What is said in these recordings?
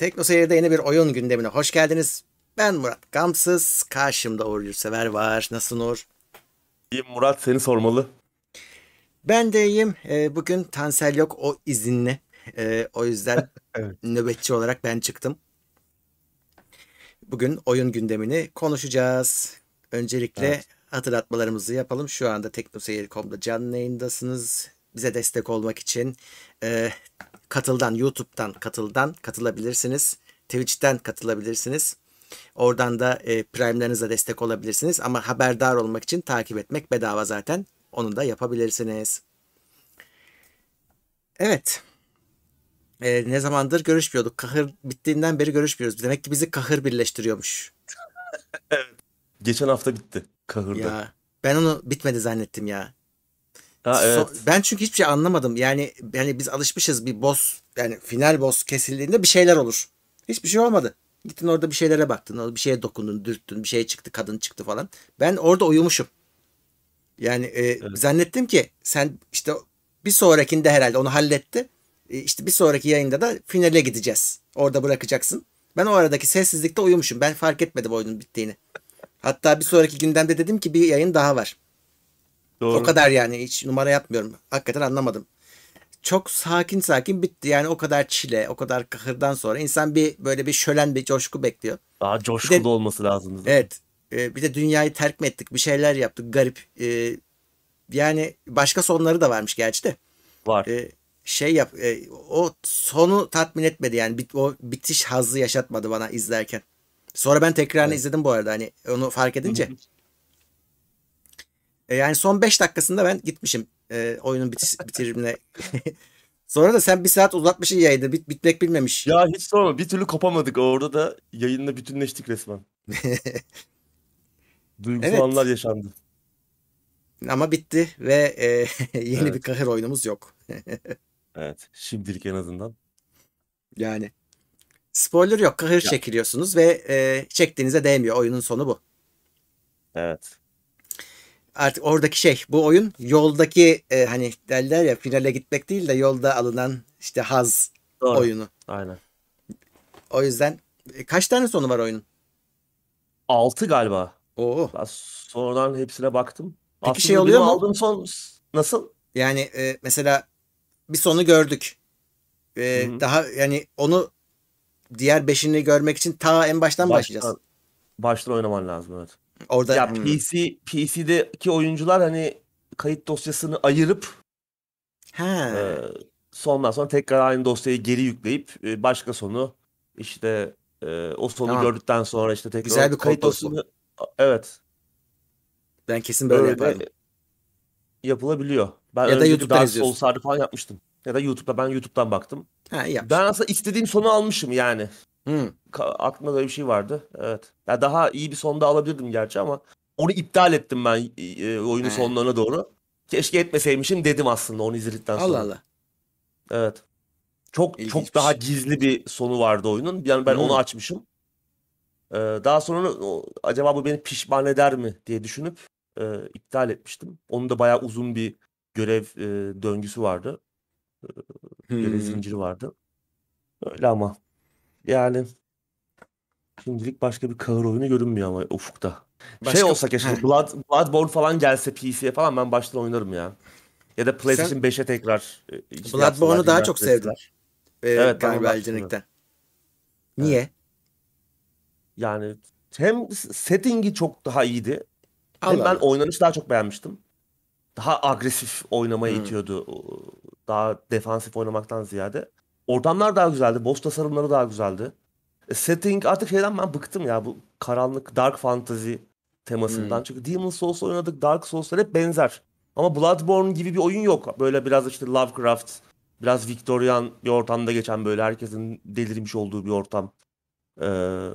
Tekno Seyir'de yeni bir oyun gündemine hoş geldiniz. Ben Murat Gamsız. Karşımda Uğur Yurtsever var. Nasılsın Uğur? İyiyim Murat seni sormalı. Ben de iyiyim. Ee, bugün Tansel yok. O izinli. Ee, o yüzden Evet. nöbetçi olarak ben çıktım. Bugün oyun gündemini konuşacağız. Öncelikle Evet. hatırlatmalarımızı yapalım. Şu anda teknoseyir.com'da canlı yayındasınız. Bize destek olmak için e, Katıl'dan, YouTube'dan Katıl'dan katılabilirsiniz. Twitch'ten katılabilirsiniz. Oradan da e, Prime'lerinize destek olabilirsiniz. Ama haberdar olmak için takip etmek bedava zaten. Onu da yapabilirsiniz. Evet. E, ne zamandır görüşmüyorduk. Kahır bittiğinden beri görüşmüyoruz. Demek ki bizi kahır birleştiriyormuş. Geçen hafta bitti Kahır'da. Ya ben onu bitmedi zannettim ya. Ha, evet. So- ben çünkü hiçbir şey anlamadım. Yani yani biz alışmışız bir boss yani final boss kesildiğinde bir şeyler olur. Hiçbir şey olmadı. Gittin orada bir şeylere baktın. Bir şeye dokundun, dürttün, bir şey çıktı, kadın çıktı falan. Ben orada uyumuşum. Yani e, zannettim ki sen işte bir sonrakinde herhalde onu halletti. E, işte bir sonraki yayında da finale gideceğiz. Orada bırakacaksın. Ben o aradaki sessizlikte uyumuşum. Ben fark etmedim oyunun bittiğini. Hatta bir sonraki gündemde dedim ki bir yayın daha var. Doğru. O kadar yani hiç numara yapmıyorum. Hakikaten anlamadım. Çok sakin sakin bitti. Yani o kadar çile, o kadar kahırdan sonra insan bir böyle bir şölen bir coşku bekliyor. Daha coşkulu Bir de- olması lazımdı. Evet. e, bir de dünyayı terk mi ettik? Bir şeyler yaptık. Garip. E, yani başka sonları da varmış gerçi de. Var. E, şey yap. e, o sonu tatmin etmedi yani. Bit, o bitiş hazzı yaşatmadı bana izlerken. Sonra ben tekrarını Evet. izledim bu arada. Hani onu fark edince. E, Yani son 5 dakikasında ben gitmişim e, oyunun bitiş, bitirimine. Sonra da sen bir saat uzatmışsın yayını. Bit, bitmek bilmemiş. Ya hiç sorma bir türlü kopamadık. Orada da yayınla bütünleştik resmen. Duygusal Evet. anlar yaşandı. Ama bitti ve e, yeni Evet. bir kahır oyunumuz yok. Evet. Şimdilik en azından. Yani spoiler yok. Kahır Ya. çekiliyorsunuz ve e, çektiğinize değmiyor. Oyunun sonu bu. Evet. Artık oradaki şey bu oyun yoldaki e, hani derler ya finale gitmek değil de yolda alınan işte haz Doğru. oyunu. Aynen. O yüzden e, kaç tane sonu var oyunun? 6 galiba. Oo. Ben sonradan hepsine baktım. Peki Aslında şey oluyor mu? aldığım son nasıl? Yani e, mesela bir sonu gördük. E, daha yani onu diğer beşini görmek için ta en baştan başlayacağız. Baştan, baştan oynaman lazım evet. Orada Ya. PC PC'deki oyuncular hani kayıt dosyasını ayırıp ha. e, sondan sonra tekrar aynı dosyayı geri yükleyip e, başka sonu işte e, o sonu Tamam. gördükten sonra işte tekrar Güzel bir kayıt dosyasını evet ben kesin böyle öyle yapardım. yapılabiliyor. Ben Ya da önceki YouTube'dan Dark falan yapmıştım. Ya da YouTube'da ben YouTube'dan baktım. Ha. Ben aslında istediğim sonu almışım yani. Ka- aklımda böyle bir şey vardı. Evet. Ya daha iyi bir son da alabilirdim gerçi ama onu iptal ettim ben e, oyunun He. sonlarına doğru. Keşke etmeseymişim dedim aslında onu izledikten sonra. Allah Allah. Evet. Çok çok İlginçmiş. daha gizli bir sonu vardı oyunun. Yani ben Hmm. onu açmışım. Ee, daha sonra o- acaba bu beni pişman eder mi diye düşünüp e, iptal etmiştim. Onun da bayağı uzun bir görev e, döngüsü vardı. Görev Hmm. zinciri vardı. Öyle ama. Yani şimdilik başka bir kahır oyunu görünmüyor ama ufukta. Şey Başka- olsa keşke. Blood, Bloodborne falan gelse PC'ye falan ben baştan oynarım ya. Ya da PlayStation 5'e tekrar e, Bloodborne'u daha çok sevdim. Ee, Evet, ben galiba. Ring'den. Niye? Yani hem setting'i çok daha iyiydi. Hem Allah ben Allah. oynanışı daha çok beğenmiştim. Daha agresif oynamaya Hmm. itiyordu. Daha defansif oynamaktan ziyade. Ortamlar daha güzeldi. Boss tasarımları daha güzeldi. E, setting artık şeyden ben bıktım ya bu karanlık dark fantasy temasından. Hmm. Çünkü Demon's Souls oynadık, Dark Souls'lar hep benzer. Ama Bloodborne gibi bir oyun yok. Böyle biraz işte Lovecraft, biraz Victorian bir ortamda geçen böyle herkesin delirmiş olduğu bir ortam. Ee,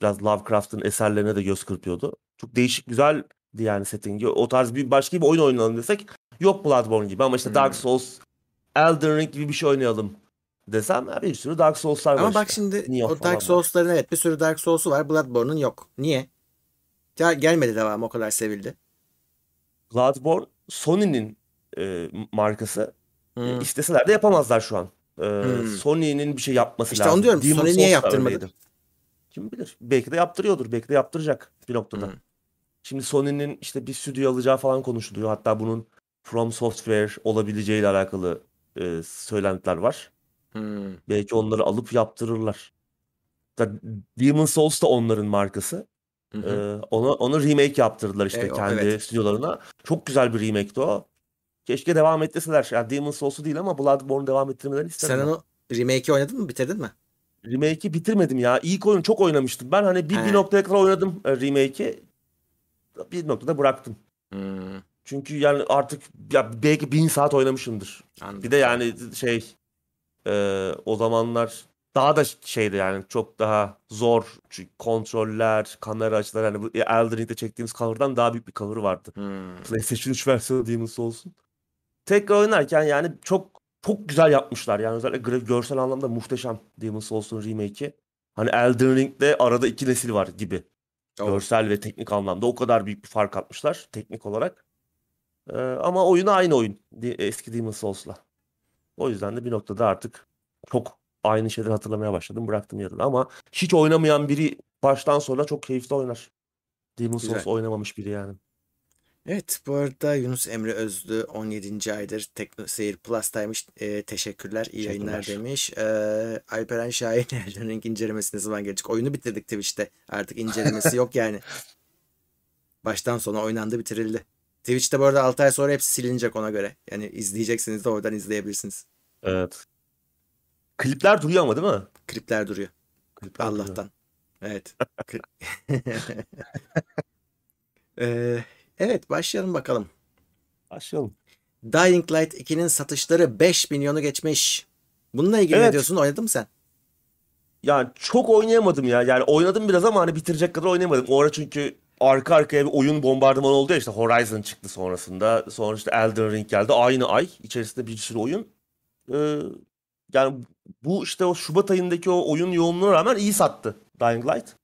biraz Lovecraft'ın eserlerine de göz kırpıyordu. Çok değişik güzeldi yani settingi. O tarz bir başka bir oyun oynayalım desek yok Bloodborne gibi ama işte Dark Hmm. Souls, Elden Ring gibi bir şey oynayalım desem bir sürü Dark Souls'lar var Ama bak işte. şimdi Nioh o Dark. Souls'ların evet bir sürü Dark Souls'u var. Bloodborne'un yok. Niye? Ya gelmedi devamı o kadar sevildi. Bloodborne Sony'nin e, markası. E, Hmm. isteseler de yapamazlar şu an. Ee, Hmm. Sony'nin bir şey yapması İşte lazım. onu diyorum, Demon's Sony niye yaptırmadı? öyleydi. Kim bilir. Belki de yaptırıyordur. Belki de yaptıracak bir noktada. Hmm. Şimdi Sony'nin işte bir stüdyo alacağı falan konuşuluyor. Hatta bunun From Software olabileceğiyle alakalı e, söylentiler var. Hmm. Belki onları alıp yaptırırlar. Demon's Souls da onların markası. Hı hı. Ee, ona onu remake yaptırdılar işte E, o- kendi evet. stüdyolarına. Çok güzel bir remake'ti o. Keşke devam ettirseler. Yani Demon's Souls'u değil ama Bloodborne devam ettirmelerini isterim. Sen onu remake'i oynadın mı? Bitirdin mi? Remake'i bitirmedim ya. İlk oyunu çok oynamıştım. Ben hani bir, He. bir noktaya kadar oynadım e, remake'i. Bir noktada bıraktım. Hmm. Çünkü yani artık ya belki bin saat oynamışımdır. Anladım. Bir de yani şey e, o zamanlar daha da şeydi yani çok daha zor. Çünkü kontroller, kamera açıları hani bu Elden Ring'de çektiğimiz cover'dan daha büyük bir cover vardı. Hmm. PlayStation 3 versiyonu Demon's Souls'un. Tekrar oynarken yani çok çok güzel yapmışlar. Yani özellikle görsel anlamda muhteşem Demon's Souls'un remake'i. Hani Elden Ring'de arada iki nesil var gibi. O- Görsel ve teknik anlamda o kadar büyük bir fark atmışlar teknik olarak. Ee, ama oyun aynı oyun. Eski Demon's Souls'la. O yüzden de bir noktada artık çok aynı şeyleri hatırlamaya başladım. Bıraktım yarıda ama hiç oynamayan biri baştan sona çok keyifli oynar. Güzel. Souls oynamamış biri yani. Evet bu arada Yunus Emre Özlü 17. aydır Tekno Seyir Plus'taymış. Ee, teşekkürler. iyi yayınlar demiş. Ee, Alperen Şahin Elden incelemesi ne zaman gelecek? Oyunu bitirdik Twitch'te. Artık incelemesi yok yani. Baştan sona oynandı bitirildi. Twitch'te bu arada 6 ay sonra hepsi silinecek ona göre. Yani izleyeceksiniz de oradan izleyebilirsiniz. Evet. Klipler duruyor ama değil mi? Klipler duruyor. Klipler duruyor. Allah'tan. Evet. Kı- Ee, evet başlayalım bakalım. Başlayalım. Dying Light 2'nin satışları 5 milyonu geçmiş. Bununla ilgili ne Evet. diyorsun? Oynadın mı sen? Yani çok oynayamadım ya. Yani oynadım biraz ama hani bitirecek kadar oynayamadım. O ara çünkü arka arkaya bir oyun bombardımanı oldu ya işte Horizon çıktı sonrasında. Sonra işte Elden Ring geldi. Aynı ay içerisinde bir sürü oyun. Ee, yani bu işte o Şubat ayındaki o oyun yoğunluğuna rağmen iyi sattı Dying Light.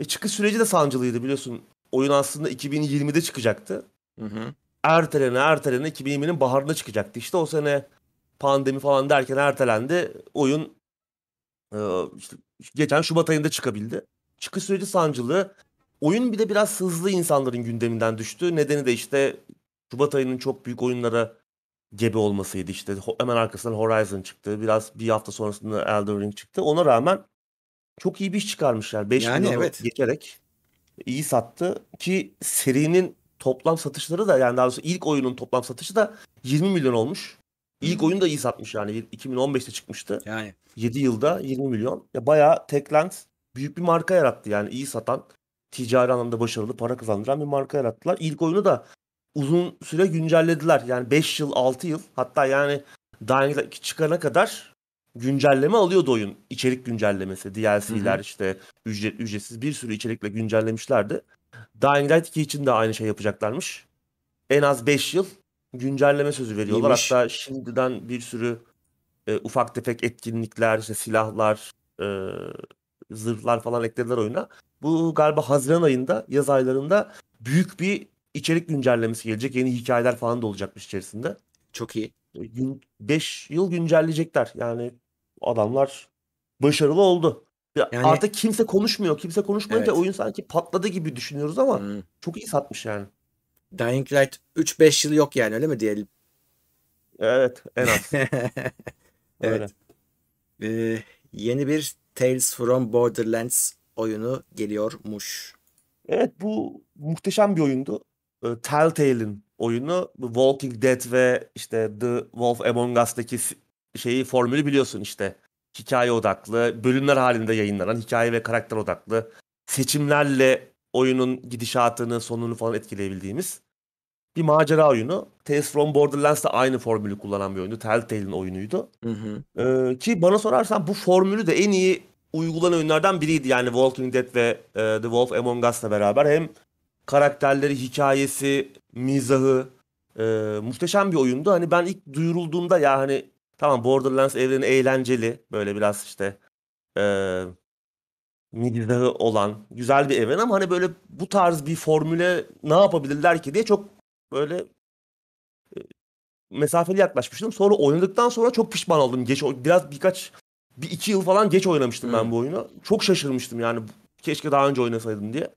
Ve çıkış süreci de sancılıydı biliyorsun. Oyun aslında 2020'de çıkacaktı. Hı hı. ertelene ertelene 2020'nin baharında çıkacaktı. İşte o sene pandemi falan derken ertelendi. Oyun e, işte geçen Şubat ayında çıkabildi. Çıkış süreci sancılı. Oyun bir de biraz hızlı insanların gündeminden düştü. Nedeni de işte Şubat ayının çok büyük oyunlara gebe olmasıydı. İşte hemen arkasından Horizon çıktı. Biraz bir hafta sonrasında Elden Ring çıktı. Ona rağmen çok iyi bir iş çıkarmışlar. 5 Yani milyonu evet. geçerek iyi sattı ki serinin toplam satışları da yani daha doğrusu ilk oyunun toplam satışı da 20 milyon olmuş. İlk oyun da iyi satmış yani 2015'te çıkmıştı. Yani 7 yılda 20 milyon. Ya bayağı Techland büyük bir marka yarattı yani iyi satan, ticari anlamda başarılı, para kazandıran bir marka yarattılar. İlk oyunu da uzun süre güncellediler. Yani 5 yıl, 6 yıl hatta yani Dying Light 2 çıkana kadar güncelleme alıyordu oyun. İçerik güncellemesi, DLC'ler işte ücret ücretsiz bir sürü içerikle güncellemişlerdi. Dying Light 2 için de aynı şey yapacaklarmış. En az 5 yıl güncelleme sözü veriyorlar. İyiymiş. Hatta şimdiden bir sürü e, ufak tefek etkinlikler, işte silahlar, e, zırhlar falan eklediler oyuna. Bu galiba Haziran ayında, yaz aylarında büyük bir içerik güncellemesi gelecek. Yeni hikayeler falan da olacakmış içerisinde. çok iyi. 5 yıl güncelleyecekler. Yani adamlar başarılı oldu. Ya Yani- Artık kimse konuşmuyor. Kimse konuşmayınca Evet. oyun sanki patladı gibi düşünüyoruz ama Hmm. çok iyi satmış yani. Dying Light 3-5 yıl yok yani öyle mi diyelim? Evet, en az. Evet. Ee, yeni bir Tales from Borderlands oyunu geliyormuş. Evet bu muhteşem bir oyundu. Ee, Telltale'in oyunu. Walking Dead ve işte The Wolf Among Us'taki şeyi formülü biliyorsun işte. Hikaye odaklı, bölümler halinde yayınlanan, hikaye ve karakter odaklı, seçimlerle oyunun gidişatını, sonunu falan etkileyebildiğimiz bir macera oyunu. Tales from Borderlands da aynı formülü kullanan bir oyundu. Telltale'in oyunuydu. Hı hı. Ee, ki bana sorarsan bu formülü de en iyi uygulanan oyunlardan biriydi. Yani Walking Dead ve e, The Wolf Among Us'la beraber hem karakterleri, hikayesi, mizahı e, muhteşem bir oyundu. Hani ben ilk duyurulduğunda ya hani tamam Borderlands evreni eğlenceli böyle biraz işte e, mizahı olan güzel bir evren ama hani böyle bu tarz bir formüle ne yapabilirler ki diye çok böyle e, mesafeli yaklaşmıştım. Sonra oynadıktan sonra çok pişman oldum. Geç biraz birkaç bir iki yıl falan geç oynamıştım ben bu oyunu. Çok şaşırmıştım yani keşke daha önce oynasaydım diye.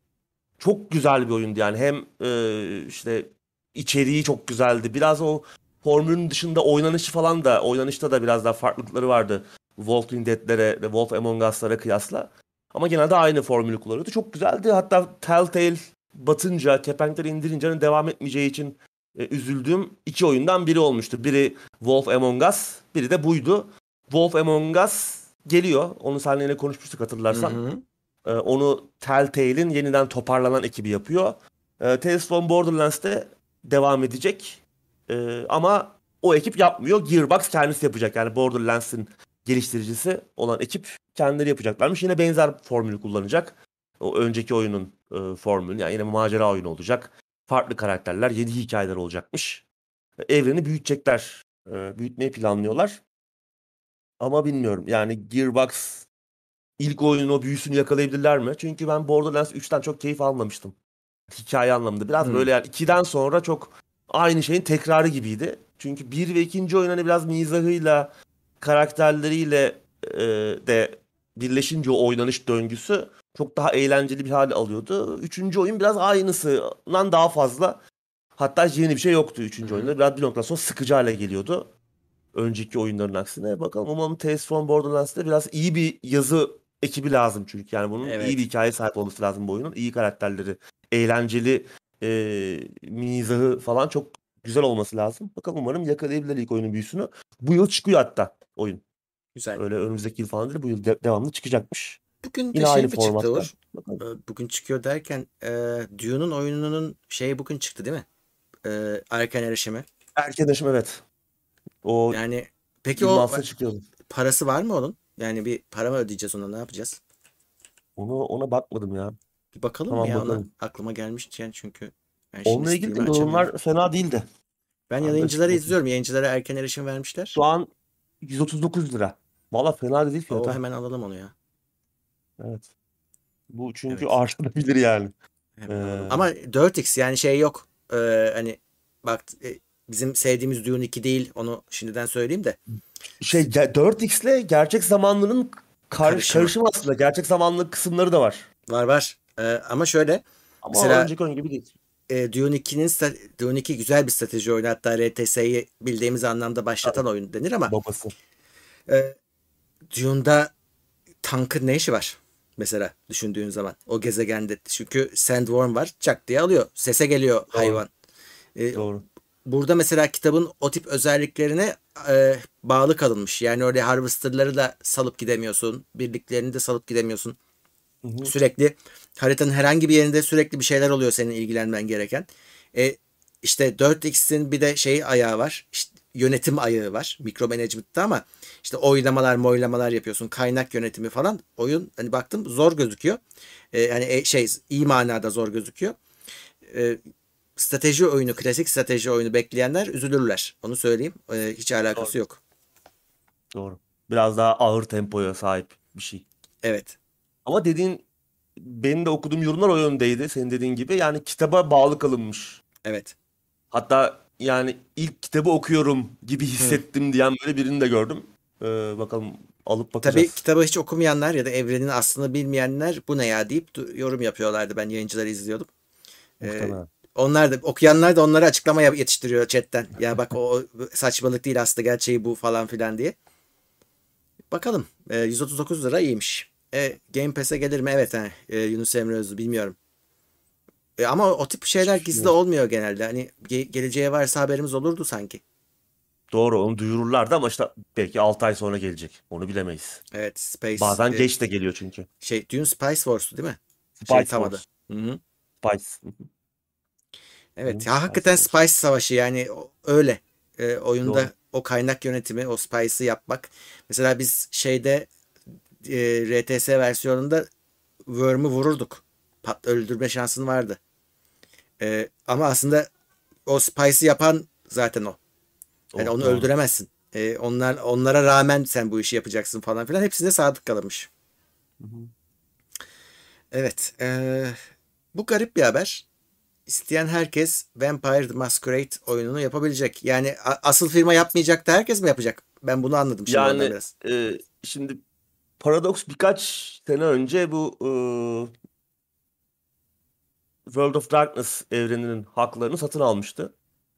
Çok güzel bir oyundu yani. Hem e, işte içeriği çok güzeldi. Biraz o formülün dışında oynanışı falan da oynanışta da biraz daha farklılıkları vardı. Walking Dead'lere ve Wolf Among Us'lara kıyasla. Ama genelde aynı formülü kullanıyordu. Çok güzeldi. Hatta Telltale batınca, kepenkleri indirince hani devam etmeyeceği için e, üzüldüğüm iki oyundan biri olmuştu. Biri Wolf Among Us, biri de buydu. Wolf Among Us geliyor. Onu seninle konuşmuştuk hatırlarsan. Hı hı. Ee, onu Telltale'in yeniden toparlanan ekibi yapıyor. Ee, Tales from Borderlands'te devam edecek. Ee, ama o ekip yapmıyor. Gearbox kendisi yapacak. Yani Borderlands'in geliştiricisi olan ekip kendileri yapacaklarmış. Yine benzer formülü kullanacak. O önceki oyunun e, formülü. Yani yine macera oyunu olacak. Farklı karakterler, yeni hikayeler olacakmış. Evreni büyütecekler. E, büyütmeyi planlıyorlar. Ama bilmiyorum. Yani Gearbox ilk oyunun o büyüsünü yakalayabilirler mi? Çünkü ben Borderlands 3'ten çok keyif almamıştım. Hikaye anlamında. Biraz Hmm. böyle yani 2'den sonra çok aynı şeyin tekrarı gibiydi. Çünkü 1 ve 2. oyun hani biraz mizahıyla, karakterleriyle e, de birleşince o oynanış döngüsü çok daha eğlenceli bir hale alıyordu. Üçüncü oyun biraz aynısından daha fazla. Hatta yeni bir şey yoktu üçüncü oyunda. Biraz bir noktadan sonra sıkıcı hale geliyordu. Önceki oyunların aksine. Bakalım umarım Tales from Borderlands'te biraz iyi bir yazı ekibi lazım çünkü. Yani bunun Evet. iyi bir hikaye sahip olması lazım bu oyunun. İyi karakterleri, eğlenceli e, mizahı falan çok güzel olması lazım. Bakalım umarım yakalayabilirler ilk oyunun büyüsünü. Bu yıl çıkıyor hatta oyun. Güzel. Öyle önümüzdeki yıl falan değil bu yıl de- devamlı çıkacakmış. Bugün de Yine şey aynı mi çıktı. Uğur? Bakalım. Ee, Bugün çıkıyor derken e, Dune'un oyununun şeyi bugün çıktı değil mi? E, erken erişimi. Erken erişim evet. O Yani peki o 26'da çıkıyordu. parası var mı onun? Yani bir para mı ödeyeceğiz ona ne yapacağız? Onu, ona bakmadım ya. Bir bakalım Tamam, ya ona? bakalım. Aklıma gelmiş yani çünkü. Ben Onunla ilgili yorumlar fena değildi. Ben de yayıncıları izliyorum. Yayıncılara erken erişim vermişler. Şu an 139 lira. Valla fena değil fiyat. Oo, ha. hemen alalım onu ya. Evet. Bu çünkü Evet. artabilir yani. Hemen Ee, alalım. Ama 4x yani şey yok. Ee, hani bak e, bizim sevdiğimiz Dune 2 değil. Onu şimdiden söyleyeyim de. Şey ge- 4x ile gerçek zamanlının kar Karışımı. karışımı aslında. Gerçek zamanlı kısımları da var. Var var. Ee, ama şöyle Ama Mesela- önceki oyun gibi değil. e, Dune 2'nin sta- Dune 2 güzel bir strateji oyunu. Hatta RTS'yi bildiğimiz anlamda başlatan oyun denir ama Babası. e, Dune'da tankın ne işi var? Mesela düşündüğün zaman o gezegende. Çünkü sandworm var. Çak diye alıyor. Sese geliyor hayvan. E, Doğru. Burada mesela kitabın o tip özelliklerine e, bağlı kalınmış. Yani öyle harvesterları da salıp gidemiyorsun. Birliklerini de salıp gidemiyorsun. Hı hı. Sürekli haritanın herhangi bir yerinde sürekli bir şeyler oluyor senin ilgilenmen gereken. E, işte 4x'in bir de şey ayağı var. İşte yönetim ayağı var. Mikro management'ta ama işte oylamalar, moylamalar yapıyorsun. Kaynak yönetimi falan. Oyun hani baktım zor gözüküyor. E, yani e, şey iyi manada zor gözüküyor. E, strateji oyunu, klasik strateji oyunu bekleyenler üzülürler. Onu söyleyeyim. E, hiç alakası Doğru. yok. Doğru. Biraz daha ağır tempoya sahip bir şey. Evet. Ama dediğin benim de okuduğum yorumlar o yöndeydi. Senin dediğin gibi. Yani kitaba bağlı kalınmış. Evet. Hatta yani ilk kitabı okuyorum gibi hissettim diyen böyle birini de gördüm. Ee, bakalım alıp bakacağız. Tabii kitabı hiç okumayanlar ya da evrenin aslını bilmeyenler bu ne ya deyip yorum yapıyorlardı. Ben yayıncıları izliyordum. Ee, Muhtemelen. Onlar da okuyanlar da onlara açıklama yetiştiriyor chatten. Ya bak o saçmalık değil aslında gerçeği bu falan filan diye. Bakalım. Ee, 139 lira iyiymiş. E, Game Pass'e gelir mi? Evet. He. Ee, Yunus Emre Özlü bilmiyorum. E, ama o, tip şeyler Hiç gizli olmuyor genelde. Hani ge- geleceğe varsa haberimiz olurdu sanki. Doğru onu duyururlardı ama işte belki 6 ay sonra gelecek. Onu bilemeyiz. Evet. Space. Bazen e, geç de geliyor çünkü. Şey, Dune Spice Wars'tu değil mi? Spice Şey. Wars. Hı hı. Spice. Evet ya hakikaten Spice Savaşı yani öyle. Ee, oyunda Doğru. o kaynak yönetimi, o Spice'ı yapmak. Mesela biz şeyde e, RTS versiyonunda Worm'ü vururduk. Pat öldürme şansın vardı. Ee, ama aslında o Spice'ı yapan zaten o. Yani Oh, onu doğru. öldüremezsin. Ee, onlar onlara rağmen sen bu işi yapacaksın falan filan. Hepsine sadık kalmış. Hı hı. Evet. eee, bu garip bir haber. İsteyen herkes Vampire the Masquerade oyununu yapabilecek. Yani asıl firma yapmayacak da herkes mi yapacak? Ben bunu anladım şimdi Yani biraz. e, şimdi Paradox birkaç sene önce bu e, World of Darkness evreninin haklarını satın almıştı.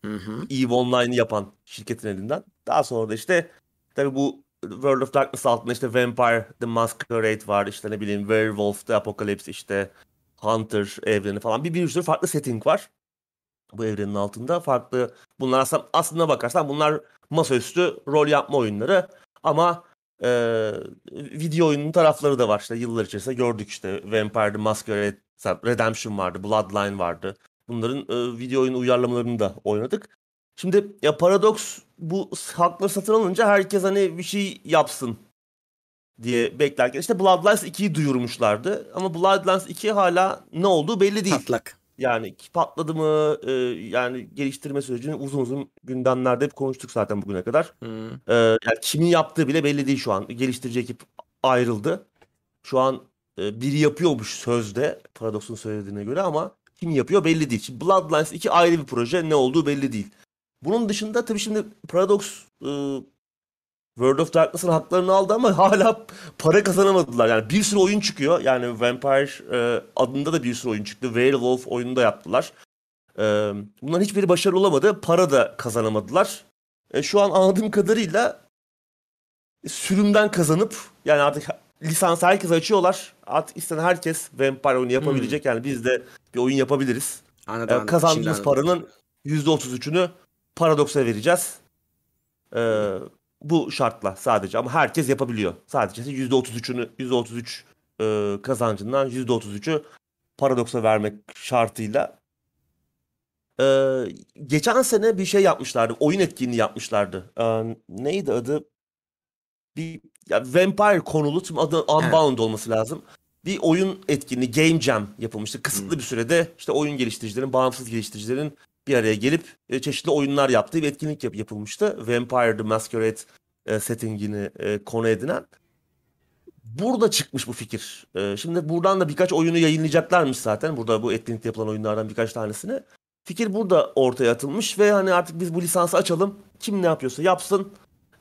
Hı hı. EVE Online'ı yapan şirketin elinden. Daha sonra da işte tabii bu World of Darkness altında işte Vampire The Masquerade var. işte ne bileyim Werewolf The Apocalypse işte Hunter evreni falan bir, bir sürü farklı setting var. Bu evrenin altında farklı bunlar aslında, aslında bakarsan bunlar masaüstü rol yapma oyunları ama e, video oyunun tarafları da var. İşte yıllar içerisinde gördük işte Vampire The Masquerade Redemption vardı, Bloodline vardı. Bunların e, video oyun uyarlamalarını da oynadık. Şimdi ya Paradox bu hakları satın alınca herkes hani bir şey yapsın diye beklerken işte Bloodlines 2'yi duyurmuşlardı. Ama Bloodlines 2 hala ne olduğu belli değil. Patlak. Yani patladı mı e, yani geliştirme sürecini uzun uzun gündemlerde hep konuştuk zaten bugüne kadar. Hı. E, yani kimin yaptığı bile belli değil şu an. Geliştirici ekip ayrıldı. Şu an e, biri yapıyormuş sözde Paradox'un söylediğine göre ama kim yapıyor belli değil. Şimdi Bloodlines 2 ayrı bir proje ne olduğu belli değil. Bunun dışında tabii şimdi Paradox e, World of Darkness'ın haklarını aldı ama hala para kazanamadılar. Yani bir sürü oyun çıkıyor. Yani Vampire e, adında da bir sürü oyun çıktı. Werewolf oyunu da yaptılar. E, bunların hiçbiri başarılı olamadı. Para da kazanamadılar. E, şu an anladığım kadarıyla sürümden kazanıp yani artık lisans herkes açıyorlar. Artık isteyen herkes Vampire oyunu yapabilecek. Yani biz de bir oyun yapabiliriz. Anladım, E, anladım. Şimdi kazandığımız anladım. paranın %33'ünü Paradox'a vereceğiz. E, bu şartla sadece ama herkes yapabiliyor. Sadece %33'ünü %33 e, kazancından %33'ü Paradox'a vermek şartıyla. E, geçen sene bir şey yapmışlardı. Oyun etkinliği yapmışlardı. E, neydi adı? Bir ya Vampire konulu tüm adı Unbound olması lazım. Bir oyun etkinliği Game Jam yapılmıştı. Kısıtlı bir sürede işte oyun geliştiricilerin, bağımsız geliştiricilerin bir araya gelip e, çeşitli oyunlar yaptığı bir etkinlik yap- yapılmıştı. Vampire the Masquerade e, settingini e, konu edinen. Burada çıkmış bu fikir. E, şimdi buradan da birkaç oyunu yayınlayacaklarmış zaten. Burada bu etkinlikte yapılan oyunlardan birkaç tanesini. Fikir burada ortaya atılmış ve hani artık biz bu lisansı açalım. Kim ne yapıyorsa yapsın.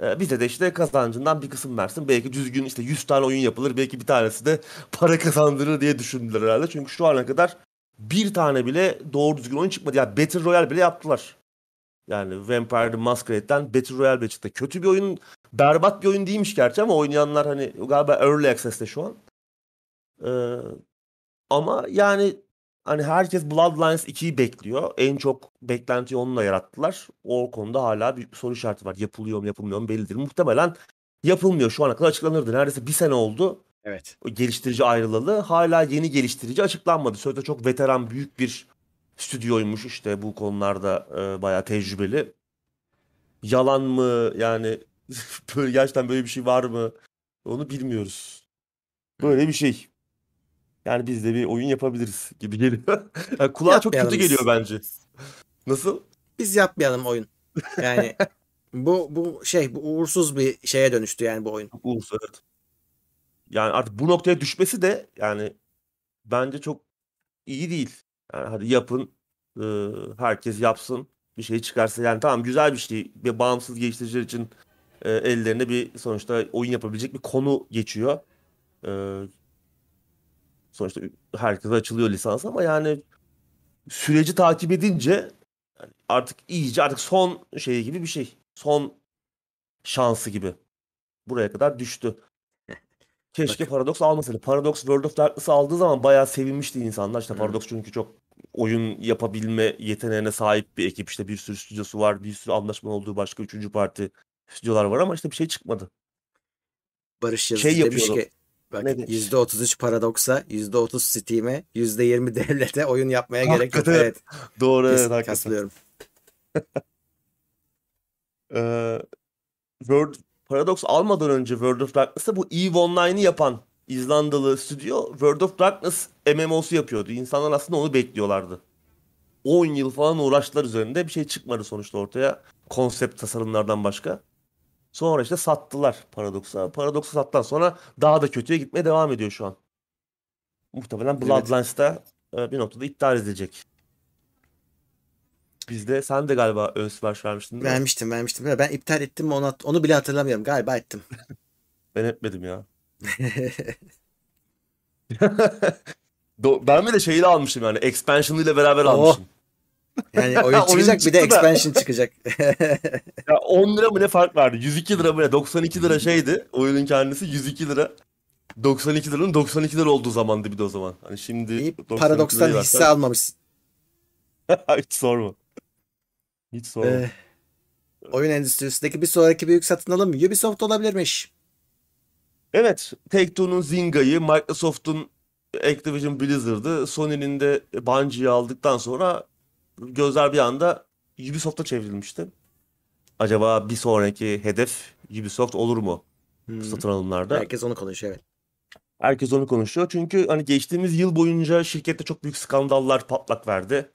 E, bize de işte kazancından bir kısım versin. Belki düzgün işte 100 tane oyun yapılır. Belki bir tanesi de para kazandırır diye düşündüler herhalde. Çünkü şu ana kadar bir tane bile doğru düzgün oyun çıkmadı. Ya Battle Royale bile yaptılar. Yani Vampire the Masquerade'den Battle Royale bile çıktı. Kötü bir oyun, berbat bir oyun değilmiş gerçi ama oynayanlar hani galiba Early Access'te şu an. Ee, ama yani hani herkes Bloodlines 2'yi bekliyor. En çok beklentiyi onunla yarattılar. O konuda hala bir soru işareti var. Yapılıyor mu yapılmıyor mu belli değil. Muhtemelen yapılmıyor. Şu ana kadar açıklanırdı. Neredeyse bir sene oldu Evet. o geliştirici ayrılalı. Hala yeni geliştirici açıklanmadı. Sözde çok veteran büyük bir stüdyoymuş işte bu konularda e, bayağı tecrübeli. Yalan mı yani böyle gerçekten böyle bir şey var mı onu bilmiyoruz. Böyle bir şey. Yani biz de bir oyun yapabiliriz gibi geliyor. Yani kulağa çok kötü biz. geliyor bence. Nasıl? Biz yapmayalım oyun. Yani bu bu şey bu uğursuz bir şeye dönüştü yani bu oyun. Uğursuz evet. Yani artık bu noktaya düşmesi de yani bence çok iyi değil. Yani hadi yapın, e, herkes yapsın, bir şey çıkarsa yani tamam güzel bir şey. Bir bağımsız geliştiriciler için e, ellerine bir sonuçta oyun yapabilecek bir konu geçiyor. E, sonuçta herkese açılıyor lisans ama yani süreci takip edince artık iyice artık son şey gibi bir şey. Son şansı gibi. Buraya kadar düştü. Keşke Paradox almasaydı. Paradox World of Darkness'ı aldığı zaman bayağı sevinmişti insanlar. İşte. Paradox çünkü çok oyun yapabilme yeteneğine sahip bir ekip. İşte bir sürü stüdyosu var. Bir sürü anlaşma olduğu başka üçüncü parti stüdyolar var ama işte bir şey çıkmadı. Barış Yazıcı Şey demiş ki bak Ne demiş? %33 Paradox'a, %30 Steam'e, %20 devlete oyun yapmaya gerek yok. Evet. Doğru evet Kes, hakikaten. katılıyorum. Ee, World, Paradox almadan önce World of Darkness'ta bu EVE Online'ı yapan İzlandalı stüdyo World of Darkness MMO'su yapıyordu. İnsanlar aslında onu bekliyorlardı. 10 yıl falan uğraştılar üzerinde bir şey çıkmadı sonuçta ortaya. Konsept tasarımlardan başka. Sonra işte sattılar Paradox'a. Paradox'a sattıktan sonra daha da kötüye gitmeye devam ediyor şu an. Muhtemelen Evet. Bloodlines'ta e, bir noktada iptal edilecek. Bizde sen de galiba ön sipariş vermiştin değil mi? Vermiştim vermiştim. Ben iptal ettim mi onu, onu bile hatırlamıyorum. Galiba ettim. Ben etmedim ya. Do- ben bir de şeyi almışım yani expansion ile beraber Oh. almışım. Yani oyun Oyun çıkacak bir de expansion çıkacak. Ya 10 lira mı ne fark vardı? 102 lira mı ne? 92 lira şeydi. Oyunun kendisi 102 lira. 92 liranın 92 lira olduğu zamandı bir de o zaman. Hani şimdi İyi 92 paradokstan hisse almamışsın. Hiç sorma. Hiç sorma. Ee, oyun endüstrisindeki bir sonraki büyük satın alım Ubisoft olabilirmiş. Evet, Take-Two'nun Zynga'yı, Microsoft'un Activision Blizzard'ı, Sony'nin de Bungie'yi aldıktan sonra gözler bir anda Ubisoft'a çevrilmişti. Acaba bir sonraki hedef Ubisoft olur mu Hmm. bu satın alımlarda? Herkes onu konuşuyor evet. Herkes onu konuşuyor. Çünkü hani geçtiğimiz yıl boyunca şirkette çok büyük skandallar patlak verdi.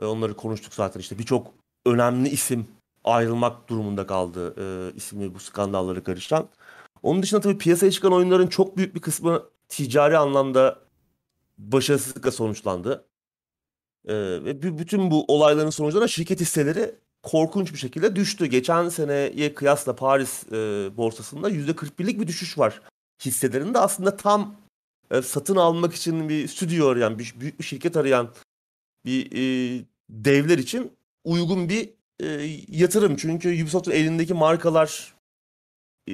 Ve onları konuştuk zaten işte. Birçok önemli isim ayrılmak durumunda kaldı e, ismi bu skandalları karışan. Onun dışında tabii piyasaya çıkan oyunların çok büyük bir kısmı ticari anlamda başarısızlıkla sonuçlandı. E, ve bü- bütün bu olayların sonucunda şirket hisseleri korkunç bir şekilde düştü. Geçen seneye kıyasla Paris e, borsasında %41'lik bir düşüş var hisselerinde aslında tam e, satın almak için bir stüdyo arayan, bir, büyük bir şirket arayan bir e, devler için uygun bir e, yatırım. Çünkü Ubisoft'un elindeki markalar e,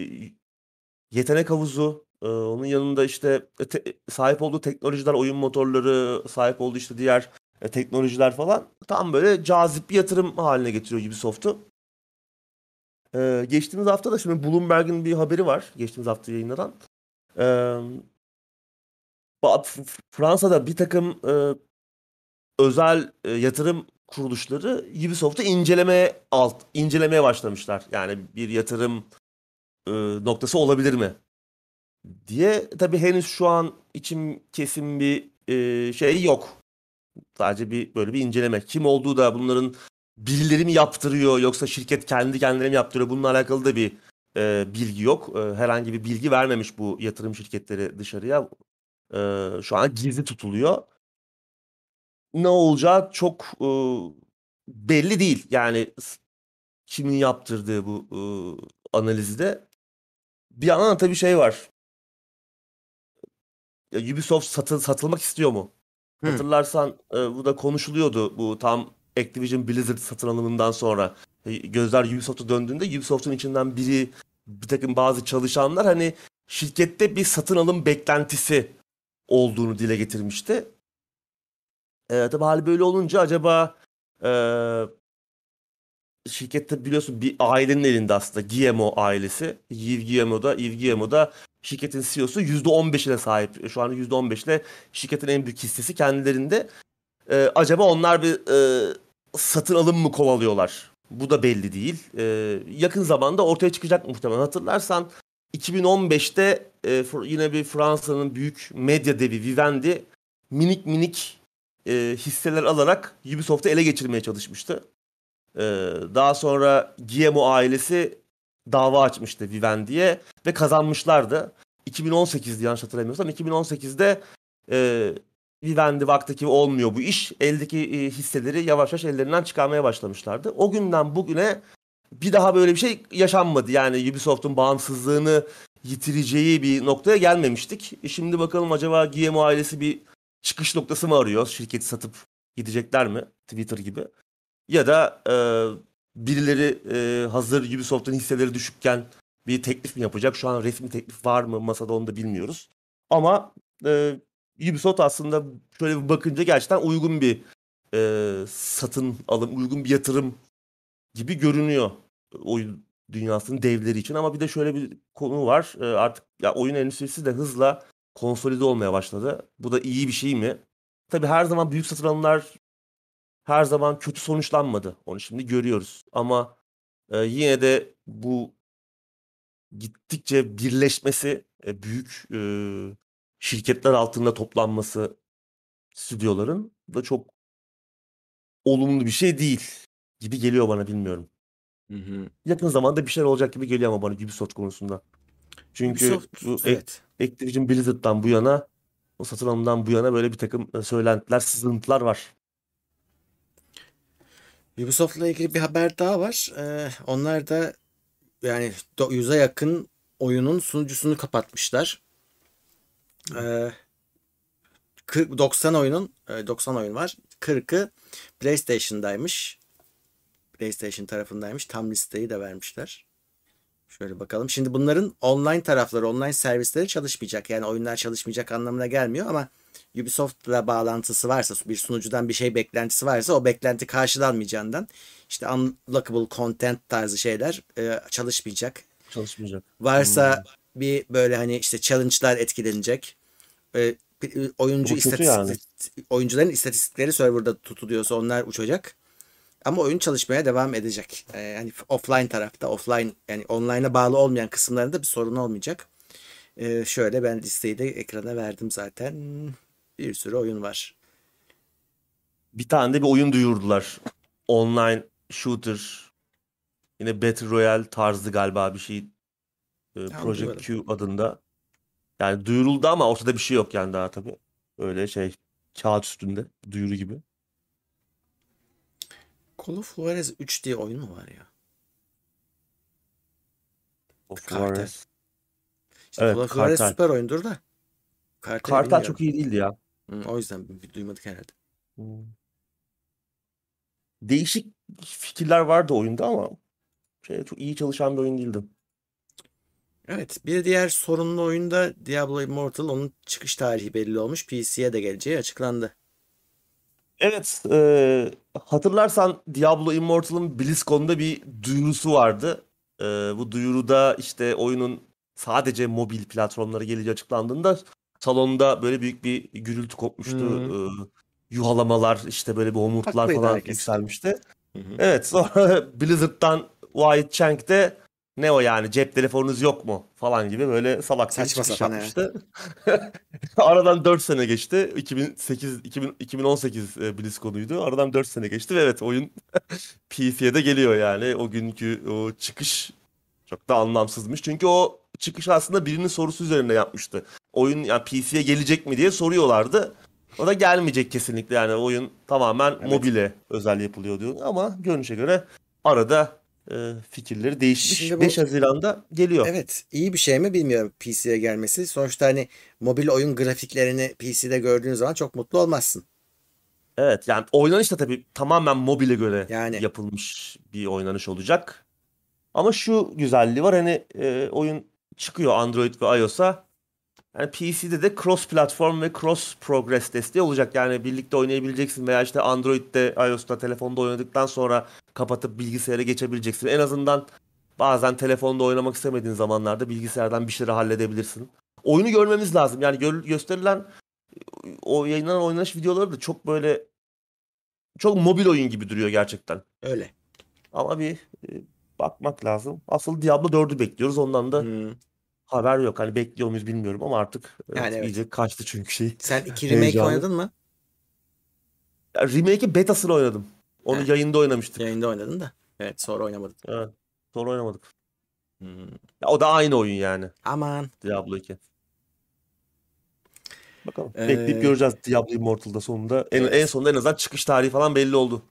yetenek havuzu, e, onun yanında işte e, te- sahip olduğu teknolojiler, oyun motorları, sahip olduğu işte diğer e, teknolojiler falan tam böyle cazip bir yatırım haline getiriyor Ubisoft'u. E, geçtiğimiz hafta da şimdi Bloomberg'in bir haberi var. Geçtiğimiz hafta yayınlanan. E, Fransa'da bir takım e, özel e, yatırım kuruluşları Ubisoft'u incelemeye alt incelemeye başlamışlar. Yani bir yatırım e, noktası olabilir mi diye. Tabii henüz şu an için kesin bir e, şey yok. Sadece bir böyle bir inceleme. Kim olduğu da bunların birileri mi yaptırıyor yoksa şirket kendi kendilerine mi yaptırıyor? Bununla alakalı da bir e, bilgi yok. E, herhangi bir bilgi vermemiş bu yatırım şirketleri dışarıya. E, şu an gizli tutuluyor. Ne olacağı çok e, belli değil. Yani kimin yaptırdığı bu e, analizde. Bir yandan da tabii şey var. Ya Ubisoft satıl, satılmak istiyor mu? Hı. Hatırlarsan e, bu da konuşuluyordu bu tam Activision Blizzard satın alımından sonra. E, Gözler Ubisoft'a döndüğünde Ubisoft'un içinden biri bir takım bazı çalışanlar hani şirkette bir satın alım beklentisi olduğunu dile getirmişti. E, tabii hali böyle olunca acaba e, şirkette biliyorsun bir ailenin elinde aslında Guillemot ailesi. Yves Guillemot da, Yves Guillemot da şirketin CEO'su %15'ine sahip. Şu anda %15 ile şirketin en büyük hissesi kendilerinde. E, acaba onlar bir e, satın alım mı kovalıyorlar? Bu da belli değil. E, yakın zamanda ortaya çıkacak muhtemelen. Hatırlarsan 2015'te e, yine bir Fransa'nın büyük medya devi Vivendi minik minik e, hisseler alarak Ubisoft'u ele geçirmeye çalışmıştı. E, daha sonra Guillemot ailesi dava açmıştı Vivendi'ye ve kazanmışlardı. 2018'di yanlış hatırlamıyorsam. 2018'de e, Vivendi baktı ki olmuyor bu iş. Eldeki e, hisseleri yavaş yavaş ellerinden çıkarmaya başlamışlardı. O günden bugüne bir daha böyle bir şey yaşanmadı. Yani Ubisoft'un bağımsızlığını yitireceği bir noktaya gelmemiştik. E şimdi bakalım acaba Guillemot ailesi bir çıkış noktası mı arıyor? Şirketi satıp gidecekler mi? Twitter gibi. Ya da e, birileri e, hazır Ubisoft'un hisseleri düşükken bir teklif mi yapacak? Şu an resmi teklif var mı masada onu da bilmiyoruz. Ama e, Ubisoft aslında şöyle bir bakınca gerçekten uygun bir e, satın alım, uygun bir yatırım gibi görünüyor oyun dünyasının devleri için. Ama bir de şöyle bir konu var. E, artık ya oyun endüstrisi de hızla konsolide olmaya başladı. Bu da iyi bir şey mi? Tabii her zaman büyük satın alımlar her zaman kötü sonuçlanmadı. Onu şimdi görüyoruz. Ama e, yine de bu gittikçe birleşmesi, e, büyük e, şirketler altında toplanması stüdyoların da çok olumlu bir şey değil gibi geliyor bana bilmiyorum. Hı hı. Yakın zamanda bir şeyler olacak gibi geliyor ama bana Ubisoft konusunda. Çünkü Ubisoft, bu evet. Activision Blizzard'dan bu yana, o satın alımdan bu yana böyle bir takım e, söylentiler, sızıntılar var. Ubisoft'la ilgili bir haber daha var. Ee, onlar da yani yüze yakın oyunun sunucusunu kapatmışlar. Ee, 40 90 oyunun e, 90 oyun var. 40'ı PlayStation'daymış. PlayStation tarafındaymış. Tam listeyi de vermişler. Şöyle bakalım. Şimdi bunların online tarafları, online servisleri çalışmayacak. Yani oyunlar çalışmayacak anlamına gelmiyor ama Ubisoft'la bağlantısı varsa, bir sunucudan bir şey beklentisi varsa o beklenti karşılanmayacağından işte unlockable content tarzı şeyler e, çalışmayacak. Çalışmayacak. Varsa bir böyle hani işte challenge'lar etkilenecek. E, bir- oyuncu istatistik, oyuncuların istatistikleri serverda tutuluyorsa onlar uçacak. Ama oyun çalışmaya devam edecek. Ee, yani offline tarafta, offline yani online'a bağlı olmayan kısımlarında bir sorun olmayacak. Ee, şöyle ben listeyi de ekrana verdim zaten. Bir sürü oyun var. Bir tane de bir oyun duyurdular. Online shooter. Yine Battle Royale tarzı galiba bir şey. Ee, Tamam, Project Q adında. Yani duyuruldu ama ortada bir şey yok yani daha tabii. Öyle şey kağıt üstünde duyuru gibi. Call of Juarez 3 diye oyun mu var ya? Of Kartel. Juarez. İşte Evet, Call of Juarez Kartel. süper oyundur da. Kartel Kartal bilmiyorum. çok iyi değildi ya. Hı, o yüzden duymadık herhalde. Hmm. Değişik fikirler vardı oyunda ama şey, çok iyi çalışan bir oyun değildi. Evet, bir diğer sorunlu oyunda Diablo Immortal onun çıkış tarihi belli olmuş. PC'ye de geleceği açıklandı. Evet, e, hatırlarsan Diablo Immortal'ın BlizzCon'da bir duyurusu vardı. E, bu duyuruda işte oyunun sadece mobil platformlara geleceği açıklandığında salonda böyle büyük bir gürültü kopmuştu. E, yuhalamalar işte böyle bir homurtular Haklıydı falan herkes. yükselmişti. Hı hı. Evet sonra Blizzard'dan Wyatt Chang de ne o yani cep telefonunuz yok mu falan gibi böyle salak Saçma çıkış sapan, yapmıştı. Aradan 4 sene geçti. 2008 2000, 2018 e, BlizzCon'uydu. Aradan 4 sene geçti ve evet oyun PC'ye de geliyor yani. O günkü o çıkış çok da anlamsızmış. Çünkü o çıkış aslında birinin sorusu üzerine yapmıştı. Oyun yani PC'ye gelecek mi diye soruyorlardı. O da gelmeyecek kesinlikle yani oyun tamamen Evet. mobile özel yapılıyor diyor. Ama görünüşe göre arada e, fikirleri değişmiş. Şimdi bu- 5 Haziran'da geliyor. Evet, iyi bir şey mi bilmiyorum PC'ye gelmesi. Sonuçta hani mobil oyun grafiklerini PC'de gördüğün zaman çok mutlu olmazsın. Evet yani oynanış da tabii tamamen mobile göre Yani. yapılmış bir oynanış olacak. Ama şu güzelliği var hani e, oyun çıkıyor Android ve iOS'a. Yani PC'de de cross platform ve cross progress desteği olacak. Yani birlikte oynayabileceksin veya işte Android'de, iOS'ta, telefonda oynadıktan sonra kapatıp bilgisayara geçebileceksin. En azından bazen telefonda oynamak istemediğin zamanlarda bilgisayardan bir şeyleri halledebilirsin. Oyunu görmemiz lazım. Yani gö- gösterilen o yayınlanan oynanış videoları da çok böyle çok mobil oyun gibi duruyor gerçekten. Öyle. Ama bir e, bakmak lazım. Asıl Diablo 4'ü bekliyoruz. Ondan da Hmm. Haber yok. Hani bekliyor muyuz bilmiyorum ama artık evet, Yani evet. iyice kaçtı çünkü şey. Sen iki remake Heyecanlı. oynadın mı? Ya, remake'in betasını oynadım. Onu Heh. yayında oynamıştık. Yayında oynadın da. Evet, sonra oynamadın. Evet. Sonra oynamadık. Hmm. Ya, o da aynı oyun yani. Aman. Diablo 2. Bakalım. Ee, Bekleyip göreceğiz Diablo Immortal'da sonunda. En, en sonunda en azından çıkış tarihi falan belli oldu.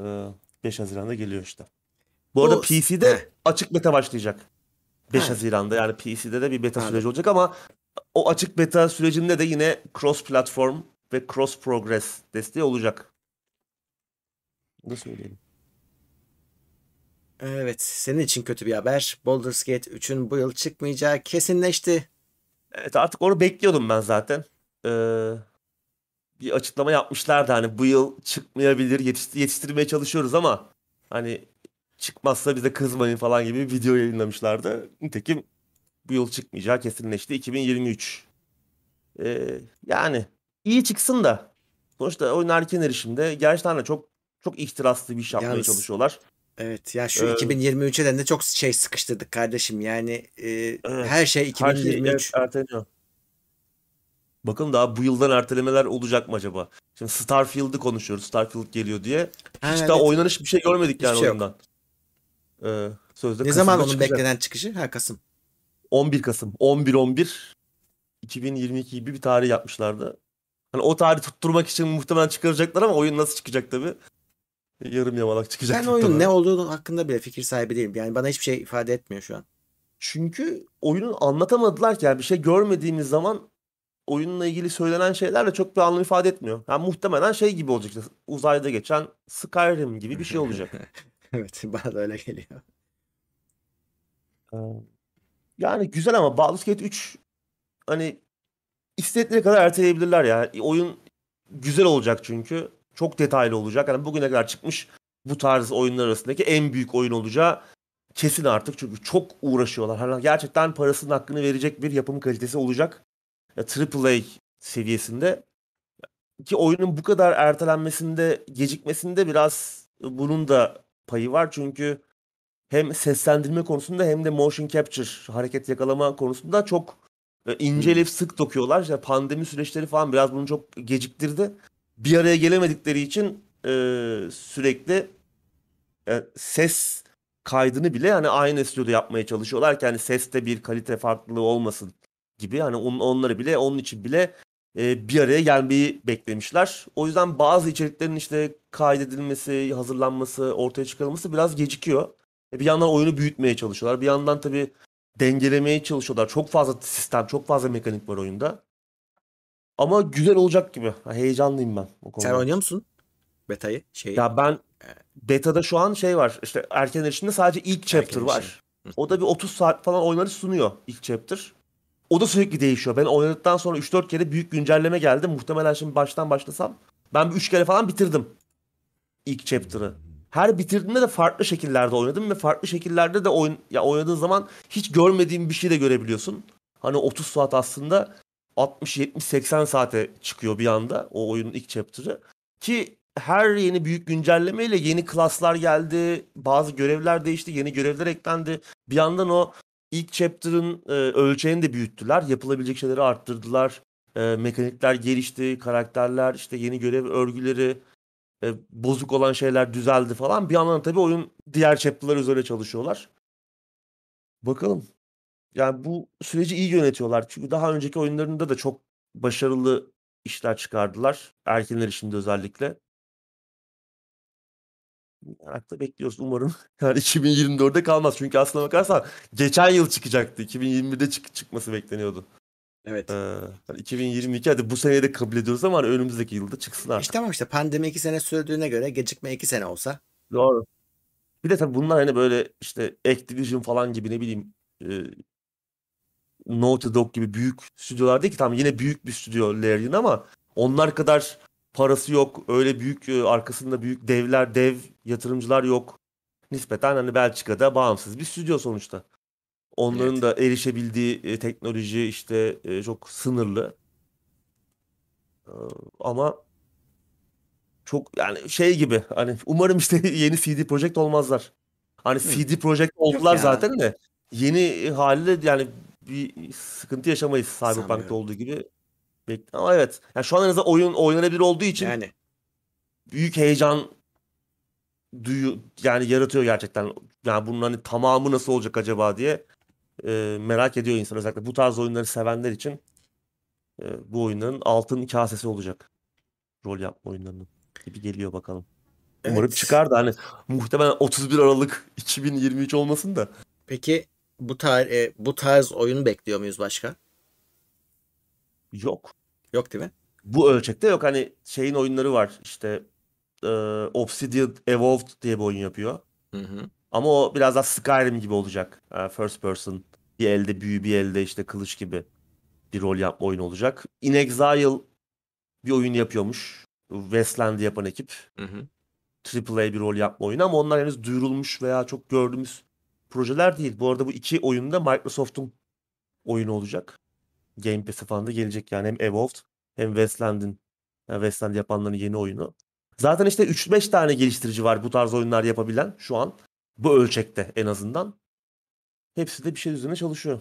Ee, 5 Haziran'da geliyor işte. Bu Bu- arada PC'de Heh. açık beta başlayacak. 5 Ha. Haziran'da yani PC'de de bir beta Anladım. süreci olacak ama o açık beta sürecinde de yine cross platform ve cross progress desteği olacak. Bunu söyleyelim. Evet, senin için kötü bir haber. Baldur's Gate 3'ün bu yıl çıkmayacağı kesinleşti. Evet artık onu bekliyordum ben zaten. Ee, bir açıklama yapmışlardı hani bu yıl çıkmayabilir yetişti- yetiştirmeye çalışıyoruz ama hani çıkmazsa bize kızmayın falan gibi bir video yayınlamışlardı. Nitekim bu yıl çıkmayacağı kesinleşti 2023. Ee, yani iyi çıksın da sonuçta oyun erken erişimde gerçekten de çok çok ihtiraslı bir iş yapmaya Yalnız- çalışıyorlar. Evet, ya şu Ee, 2023'e de çok şey sıkıştırdık kardeşim. Yani e, Evet, her şey Her şey 2023. evet, erteleniyor. Bakın daha bu yıldan ertelemeler olacak mı acaba? Şimdi Starfield'ı konuşuyoruz. Starfield geliyor diye. Ha, Hiç evet. daha oynanış bir şey görmedik Hiçbir yani şey yok. Ee, sözde Ne zaman onun çıkacak. beklenen çıkışı? Ha Kasım. 11 Kasım. 11-11 2022 gibi bir tarih yapmışlardı. Hani o tarihi tutturmak için muhtemelen çıkaracaklar ama oyun nasıl çıkacak tabii yarım yamalak çıkacak. Ben oyunun ne olduğunu hakkında bile fikir sahibi değilim. Yani bana hiçbir şey ifade etmiyor şu an. Çünkü oyunu anlatamadılar ki yani bir şey görmediğimiz zaman oyunla ilgili söylenen şeyler de çok bir anlam ifade etmiyor. Yani muhtemelen şey gibi olacak uzayda geçen Skyrim gibi bir şey olacak. Evet bana da öyle geliyor. Yani güzel ama Baldur's Gate 3 hani istedikleri kadar erteleyebilirler ya. Oyun güzel olacak çünkü. Çok detaylı olacak. Yani bugüne kadar çıkmış bu tarz oyunlar arasındaki en büyük oyun olacağı kesin artık. Çünkü çok uğraşıyorlar. Hani gerçekten parasının hakkını verecek bir yapım kalitesi olacak. Ya, AAA seviyesinde. Ki oyunun bu kadar ertelenmesinde, gecikmesinde biraz bunun da payı var. Çünkü hem seslendirme konusunda hem de motion capture, hareket yakalama konusunda çok e, inceleyip sık dokuyorlar. İşte pandemi süreçleri falan biraz bunu çok geciktirdi. Bir araya gelemedikleri için e, sürekli e, ses kaydını bile hani aynı stüdyoda yapmaya çalışıyorlar ki hani seste bir kalite farklılığı olmasın gibi. Hani on, onları bile onun için bile e, bir araya gelmeyi beklemişler. O yüzden bazı içeriklerin işte kaydedilmesi, hazırlanması, ortaya çıkarılması biraz gecikiyor. E, Bir yandan oyunu büyütmeye çalışıyorlar. Bir yandan tabii dengelemeye çalışıyorlar. Çok fazla sistem, çok fazla mekanik var oyunda. Ama güzel olacak gibi. Heyecanlıyım ben o Sen konuda. oynuyor musun beta'yı? Şeyi. Ya ben beta'da şu an şey var. İşte erken erişimde sadece ilk chapter erişim. var. O da bir 30 saat falan oynarı sunuyor ilk chapter. O da sürekli değişiyor. Ben oynadıktan sonra 3-4 kere büyük güncelleme geldi. Muhtemelen şimdi baştan başlasam ben bir 3 kere falan bitirdim ilk chapter'ı. Her bitirdiğimde de farklı şekillerde oynadım ve farklı şekillerde de oyun ya oynadığın zaman hiç görmediğin bir şey de görebiliyorsun. Hani 30 saat aslında 60 70 80 saate çıkıyor bir anda o oyunun ilk chapter'ı. Ki her yeni büyük güncellemeyle yeni klaslar geldi, bazı görevler değişti, yeni görevler eklendi. Bir yandan o ilk chapter'ın e, ölçeğini de büyüttüler, yapılabilecek şeyleri arttırdılar. E, mekanikler gelişti, karakterler, işte yeni görev örgüleri, e, bozuk olan şeyler düzeldi falan. Bir yandan tabii oyun diğer chapter'lar üzerine çalışıyorlar. Bakalım. Yani bu süreci iyi yönetiyorlar. Çünkü daha önceki oyunlarında da çok başarılı işler çıkardılar. Erken erişimde özellikle. Merakla bekliyoruz umarım. Yani 2024'de kalmaz. Çünkü aslına bakarsan geçen yıl çıkacaktı. 2021'de çık çıkması bekleniyordu. Evet. Ee, hani 2022 hadi bu seneye de kabul ediyoruz ama hani önümüzdeki yılda çıksın artık. İşte tamam işte pandemi iki sene sürdüğüne göre gecikme iki sene olsa. Doğru. Bir de tabii bunlar hani böyle işte Activision falan gibi ne bileyim e, Naughty Dog gibi büyük stüdyolar değil ki tamam yine büyük bir stüdyo Larian ama onlar kadar parası yok. Öyle büyük e, arkasında büyük devler, dev yatırımcılar yok. Nispeten hani Belçika'da bağımsız bir stüdyo sonuçta. Onların Evet. da erişebildiği e, teknoloji işte e, çok sınırlı. Ee, ama çok yani şey gibi hani umarım işte yeni CD Projekt olmazlar. Hani CD Projekt oldular ya. zaten de yeni haliyle yani bir sıkıntı yaşamayız Cyberpunk'ta olduğu gibi. Bek- Ama evet. Yani şu an en azından oyun oynanabilir olduğu için Yani büyük heyecan duyu yani yaratıyor gerçekten. Yani bunun hani tamamı nasıl olacak acaba diye e, merak ediyor insan özellikle bu tarz oyunları sevenler için e, bu oyunların altın kasesi olacak. Rol yapma oyunlarının gibi geliyor bakalım. Umarım Evet. çıkar da hani muhtemelen 31 Aralık 2023 olmasın da. peki bu tar e, bu tarz oyun bekliyor muyuz başka? Yok. Yok değil mi? Bu ölçekte yok. Hani şeyin oyunları var. İşte e, Obsidian Evolved diye bir oyun yapıyor. Hı hı. Ama o biraz daha Skyrim gibi olacak. E, First person. Bir elde büyü, bir elde işte kılıç gibi bir rol yapma oyunu olacak. In Exile bir oyun yapıyormuş. Westland'i yapan ekip. Hı hı. AAA bir rol yapma oyunu ama onlar henüz duyurulmuş veya çok gördüğümüz projeler değil. Bu arada bu iki oyun da Microsoft'un oyunu olacak. Game Pass'e falan da gelecek yani hem Evolved hem Westland'in yani Westland yapanların yeni oyunu. Zaten işte 3-5 tane geliştirici var bu tarz oyunlar yapabilen şu an. Bu ölçekte en azından. Hepsi de bir şey üzerine çalışıyor.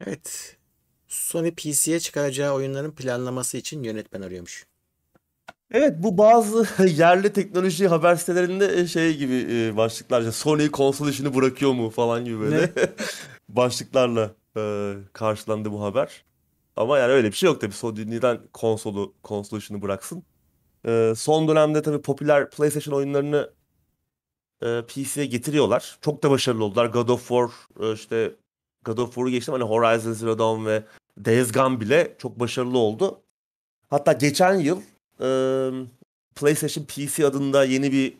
Evet. Sony PC'ye çıkaracağı oyunların planlaması için yönetmen arıyormuş. Evet bu bazı yerli teknoloji haber sitelerinde şey gibi e, başlıklar işte Sony konsol işini bırakıyor mu falan gibi böyle başlıklarla e, karşılandı bu haber. Ama yani öyle bir şey yok tabii. Sony neden konsolu konsol işini bıraksın? Ee, son dönemde tabii popüler PlayStation oyunlarını e, PC'ye getiriyorlar. Çok da başarılı oldular. God of War e, işte God of War'u geçtim hani Horizon Zero Dawn ve Days Gone bile çok başarılı oldu. Hatta geçen yıl e, PlayStation PC adında yeni bir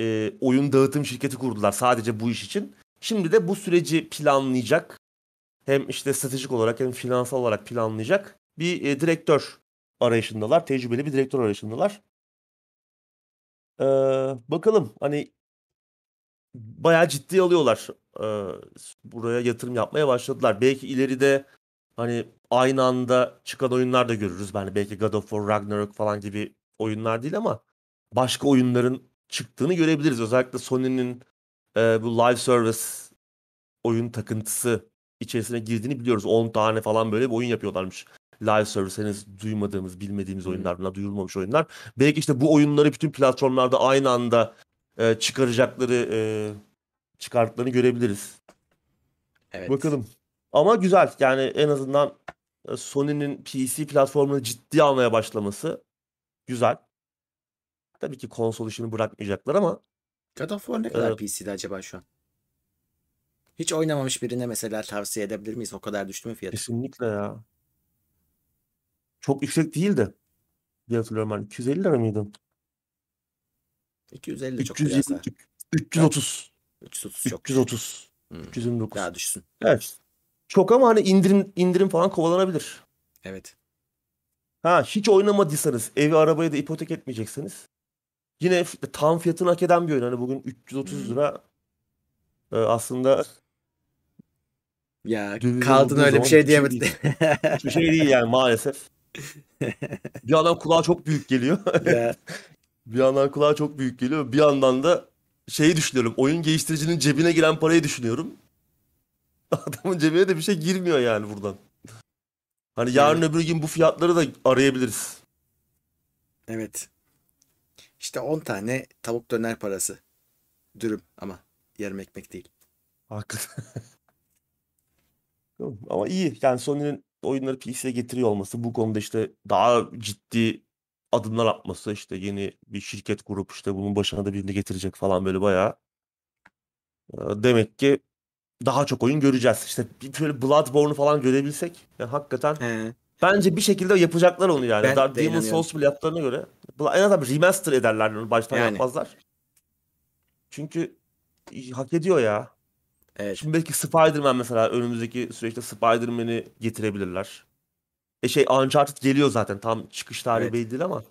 e, oyun dağıtım şirketi kurdular sadece bu iş için. Şimdi de bu süreci planlayacak hem işte stratejik olarak hem finansal olarak planlayacak bir e, direktör arayışındalar. Tecrübeli bir direktör arayışındalar. Ee, bakalım hani bayağı ciddi alıyorlar. Ee, buraya yatırım yapmaya başladılar. Belki ileride hani aynı anda çıkan oyunlar da görürüz. Yani belki God of War, Ragnarok falan gibi oyunlar değil ama başka oyunların çıktığını görebiliriz. Özellikle Sony'nin e, bu live service oyun takıntısı içerisine girdiğini biliyoruz. 10 tane falan böyle bir oyun yapıyorlarmış. Live service henüz duymadığımız, bilmediğimiz oyunlar bunlar, duyurulmamış oyunlar. Belki işte bu oyunları bütün platformlarda aynı anda e, çıkaracakları, e, çıkarttıklarını görebiliriz. Evet. Bakalım. Ama güzel. Yani en azından e, Sony'nin PC platformunu ciddi almaya başlaması güzel. Tabii ki konsol işini bırakmayacaklar ama God of War ne kadar Evet. PC'de acaba şu an? Hiç oynamamış birine mesela tavsiye edebilir miyiz? O kadar düştü mü fiyatı? kesinlikle ya. Çok yüksek değildi. diye hatırlıyorum ben. 250 lira mıydı? 250 de çok 320, biraz daha. 330. 330 çok. 330. Hmm. 329. Daha düşsün. Evet. Çok ama hani indirim indirim falan kovalanabilir. Evet. Ha hiç oynamadıysanız, evi arabayı da ipotek etmeyeceksiniz. Yine tam fiyatını hak eden bir oyun. Hani bugün 330 lira e, aslında Ya kaldın öyle bir şey hiçbir diyemedin. değil. hiçbir şey değil yani maalesef. Bir yandan kulağa çok büyük geliyor. Bir yandan kulağa çok büyük geliyor. Bir yandan da şeyi düşünüyorum. Oyun geliştiricinin cebine giren parayı düşünüyorum. Adamın cebine de bir şey girmiyor yani buradan. Hani yarın öbür gün bu fiyatları da arayabiliriz. evet. İşte 10 tane tavuk döner parası. Dürüm ama yarım ekmek değil. Hakikaten. Ama iyi. Yani Sony'nin oyunları PC'ye getiriyor olması bu konuda işte daha ciddi adımlar atması işte yeni bir şirket kurup işte bunun başına da birini getirecek falan böyle bayağı. e, Demek ki daha çok oyun göreceğiz. İşte bir böyle Bloodborne'u falan görebilsek yani hakikaten He. bence bir şekilde yapacaklar onu yani. Ben Dark de Demon's inanıyorum. Souls bile yaptıklarına göre en azından remaster ederler onu baştan Yani. yapmazlar. Çünkü hak ediyor ya. Evet. Şimdi belki Spider-Man mesela önümüzdeki süreçte Spider-Man'i getirebilirler. E şey Uncharted geliyor zaten. Tam çıkış tarihi Evet. belli değil ama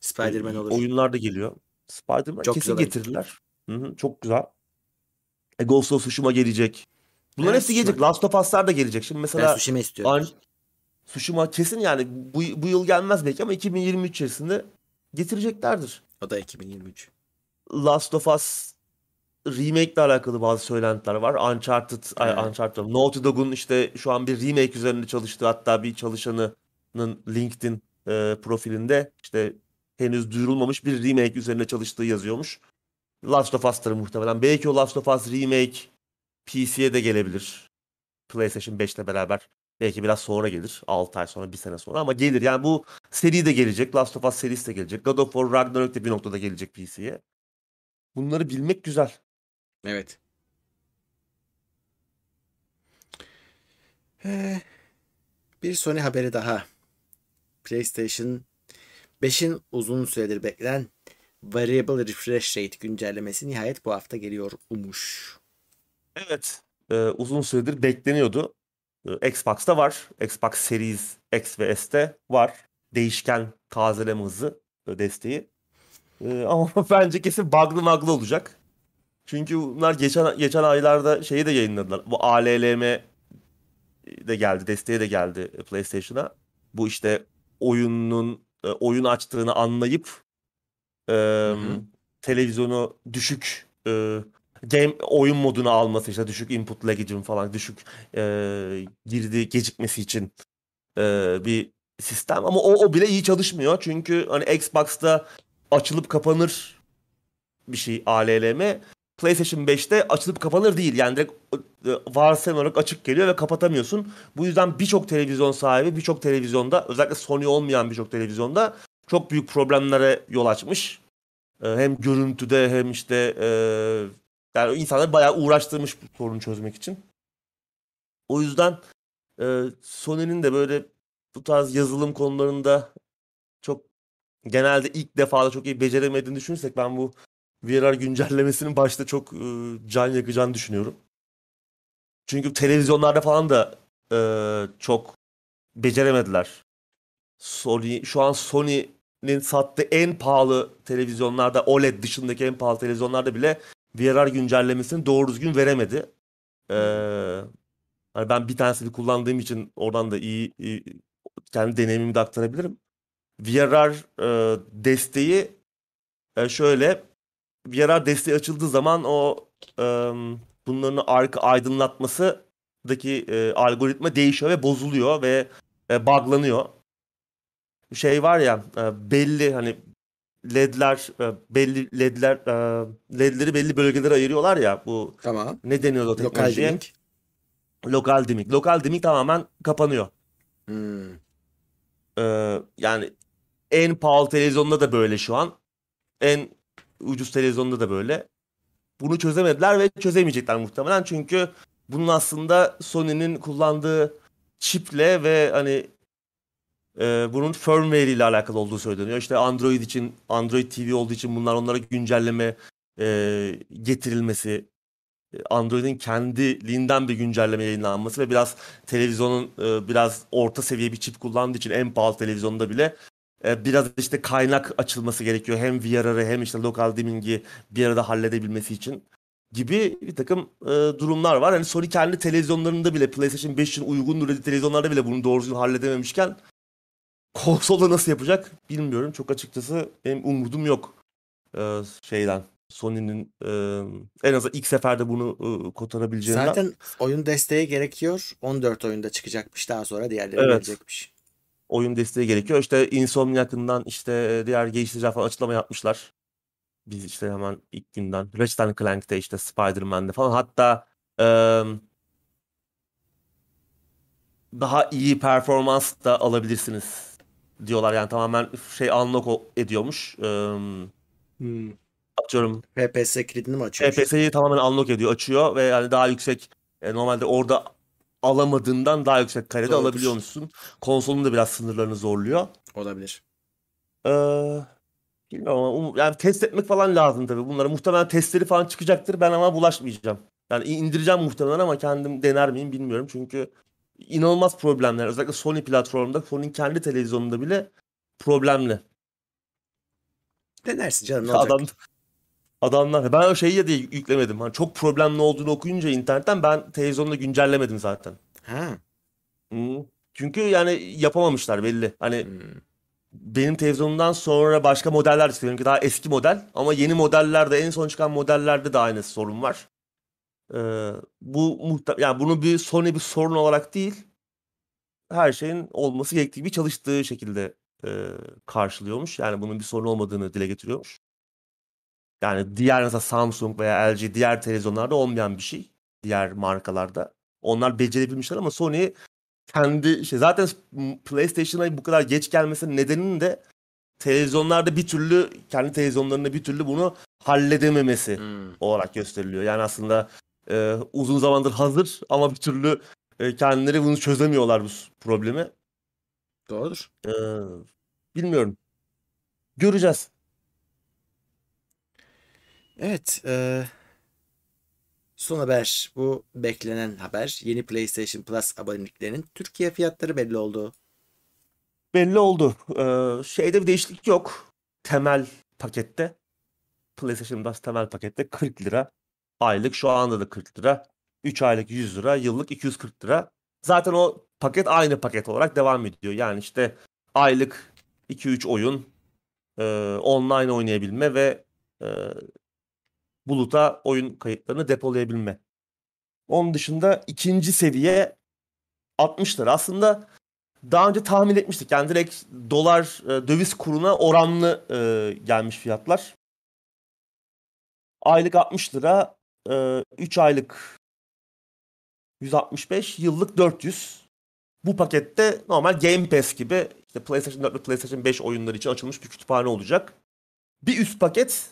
Spider-Man e, olur. oyunlar da geliyor. Spider-Man Çok kesin güzel oyun. getirirler. Hı hı, çok güzel. E Ghost of Tsushima gelecek. Bunların Evet, hepsi gelecek. Last of Us'lar da gelecek. Şimdi Ben mesela Tsushima istiyorum. An Tsushima kesin yani bu, bu yıl gelmez belki ama 2023 içerisinde getireceklerdir. O da 2023. Last of Us remake ile alakalı bazı söylentiler var. Uncharted, ay, Evet. Uncharted diyorum. Naughty Dog'un işte şu an bir remake üzerinde çalıştığı hatta bir çalışanının LinkedIn e, profilinde işte henüz duyurulmamış bir remake üzerinde çalıştığı yazıyormuş. Last of Us'tır muhtemelen. Belki o Last of Us remake PC'ye de gelebilir. PlayStation 5 ile beraber. Belki biraz sonra gelir. 6 ay sonra, bir sene sonra ama gelir. Yani bu seri de gelecek. Last of Us serisi de gelecek. God of War Ragnarok da bir noktada gelecek PC'ye. Bunları bilmek güzel. Evet. Ee, bir Sony haberi daha. PlayStation 5'in uzun süredir beklenen Variable Refresh Rate güncellemesi nihayet bu hafta geliyor umuş. Evet. Ee, uzun süredir bekleniyordu. Ee, Xbox'ta var. Xbox Series X ve S'te var. Değişken tazeleme hızı e, desteği. Ee, ama bence kesin bug'lı maglı olacak. Çünkü bunlar geçen geçen aylarda şeyi de yayınladılar. Bu ALLM de geldi, desteği de geldi PlayStation'a. Bu işte oyunun e, oyun açtığını anlayıp e, hı. televizyonu düşük e, game oyun moduna alması işte düşük input lag'icim falan düşük e, girdi gecikmesi için e, bir sistem ama o, o bile iyi çalışmıyor çünkü hani Xbox'ta açılıp kapanır bir şey ALLM PlayStation 5'te açılıp kapanır değil yani direkt e, varsayım olarak açık geliyor ve kapatamıyorsun. Bu yüzden birçok televizyon sahibi birçok televizyonda özellikle Sony olmayan birçok televizyonda çok büyük problemlere yol açmış. E, hem görüntüde hem işte e, yani insanları bayağı uğraştırmış bu sorunu çözmek için. O yüzden Sony'nin de böyle bu tarz yazılım konularında çok genelde ilk defada çok iyi beceremediğini düşünürsek ben bu VRR güncellemesinin başta çok e, can yakacağını düşünüyorum. Çünkü televizyonlarda falan da e, çok beceremediler. Sony şu an Sony'nin sattığı en pahalı televizyonlarda OLED dışındaki en pahalı televizyonlarda bile VRR güncellemesini doğru düzgün veremedi. Ee, hani ben bir tanesini kullandığım için oradan da iyi, iyi kendi deneyimimi de aktarabilirim. VRR e, desteği e, şöyle VRR desteği açıldığı zaman o e, bunların arka aydınlatmasıdaki e, algoritma değişiyor ve bozuluyor ve e, buglanıyor. Şey var ya e, belli hani ledler e, belli ledler e, ledleri belli bölgelere ayırıyorlar ya bu Tamam. ne deniyor o Lokal teknolojiye? dimming. Lokal dimming. Lokal dimming tamamen kapanıyor. Hmm. Ee, yani en pahalı televizyonda da böyle şu an. En ucuz televizyonda da böyle. Bunu çözemediler ve çözemeyecekler muhtemelen. Çünkü bunun aslında Sony'nin kullandığı çiple ve hani e, bunun firmware ile alakalı olduğu söyleniyor. İşte Android için, Android TV olduğu için bunlar onlara güncelleme e, getirilmesi, e, Android'in kendiliğinden bir güncelleme yayınlanması ve biraz televizyonun e, biraz orta seviye bir çip kullandığı için en pahalı televizyonda bile biraz işte kaynak açılması gerekiyor. Hem VR'ı hem işte lokal dimming'i bir arada halledebilmesi için gibi bir takım e, durumlar var. Hani Sony kendi televizyonlarında bile PlayStation 5 için uygun dediği televizyonlarda bile bunu doğru düzgün halledememişken konsolda nasıl yapacak bilmiyorum. Çok açıkçası benim umudum yok e, şeyden. Sony'nin e, en azından ilk seferde bunu e, kotarabileceğinden. Zaten oyun desteği gerekiyor. 14 oyunda çıkacakmış. Daha sonra diğerleri Evet. gelecekmiş. Oyun desteği gerekiyor. İşte Insomniac'ından işte diğer geliştiriciler falan açıklama yapmışlar. Biz işte hemen ilk günden Ratchet Clank'te işte Spider-Man'de falan hatta eee, daha iyi performans da alabilirsiniz diyorlar. Yani tamamen şey unlock ediyormuş. Eee, Hmm. atıyorum FPS kilidini mi açıyor? EPS'yi tamamen unlock ediyor, açıyor ve yani daha yüksek e, normalde orada alamadığından daha yüksek kalite Doğrudur. alabiliyormuşsun. Konsolun da biraz sınırlarını zorluyor. Olabilir. Ee, bilmiyorum ama um- yani test etmek falan lazım tabii. Bunları muhtemelen testleri falan çıkacaktır. Ben ama bulaşmayacağım. Yani indireceğim muhtemelen ama kendim dener miyim bilmiyorum. Çünkü inanılmaz problemler. Özellikle Sony platformunda, Sony'nin kendi televizyonunda bile problemli. Denersin canım ne olacak? Adam adamlar ben o şeyi de yüklemedim. Hani çok problemli olduğunu okuyunca internetten ben televizyonda güncellemedim zaten. Ha. Hı. Çünkü yani yapamamışlar belli. Hani Hmm. benim televizyonumdan sonra başka modeller de benimki daha eski model ama yeni modellerde en son çıkan modellerde de aynı sorun var. Ee, bu muhte yani bunu bir Sony bir sorun olarak değil her şeyin olması gerektiği gibi çalıştığı şekilde e, karşılıyormuş. Yani bunun bir sorun olmadığını dile getiriyormuş. Yani diğer mesela Samsung veya LG diğer televizyonlarda olmayan bir şey. Diğer markalarda. Onlar becerebilmişler ama Sony kendi şey zaten PlayStation'a bu kadar geç gelmesinin nedeninin de televizyonlarda bir türlü kendi televizyonlarında bir türlü bunu halledememesi Hmm. olarak gösteriliyor. Yani aslında e, uzun zamandır hazır ama bir türlü e, kendileri bunu çözemiyorlar bu problemi. Doğrudur. E, bilmiyorum. Göreceğiz. Evet. e, son haber. Bu beklenen haber. Yeni PlayStation Plus aboneliklerinin Türkiye fiyatları belli oldu. Belli oldu. E, şeyde bir değişiklik yok. Temel pakette. PlayStation Plus temel pakette 40 lira. Aylık şu anda da 40 lira. 3 aylık 100 lira. Yıllık 240 lira. Zaten o paket aynı paket olarak devam ediyor. Yani işte aylık 2-3 oyun, e, online oynayabilme ve e, buluta oyun kayıtlarını depolayabilme. Onun dışında ikinci seviye 60 lira. Aslında daha önce tahmin etmiştik. Yani direkt dolar e, döviz kuruna oranlı e, gelmiş fiyatlar. Aylık 60 lira, 3 aylık 165, yıllık 400. Bu pakette normal Game Pass gibi işte PlayStation 4 ve PlayStation 5 oyunları için açılmış bir kütüphane olacak. Bir üst paket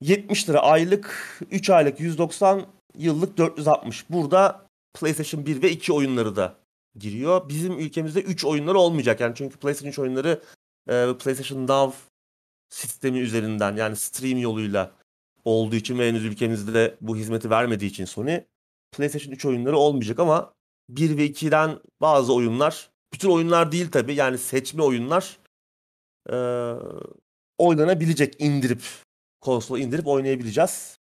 70 lira aylık, 3 aylık 190, yıllık 460. Burada PlayStation 1 ve 2 oyunları da giriyor. Bizim ülkemizde 3 oyunları olmayacak. Yani çünkü PlayStation 3 oyunları e, PlayStation Now sistemi üzerinden yani stream yoluyla olduğu için ve henüz ülkemizde bu hizmeti vermediği için Sony PlayStation 3 oyunları olmayacak ama 1 ve 2'den bazı oyunlar bütün oyunlar değil tabi yani seçme oyunlar e, oynanabilecek indirip konsola indirip oynayabileceğiz.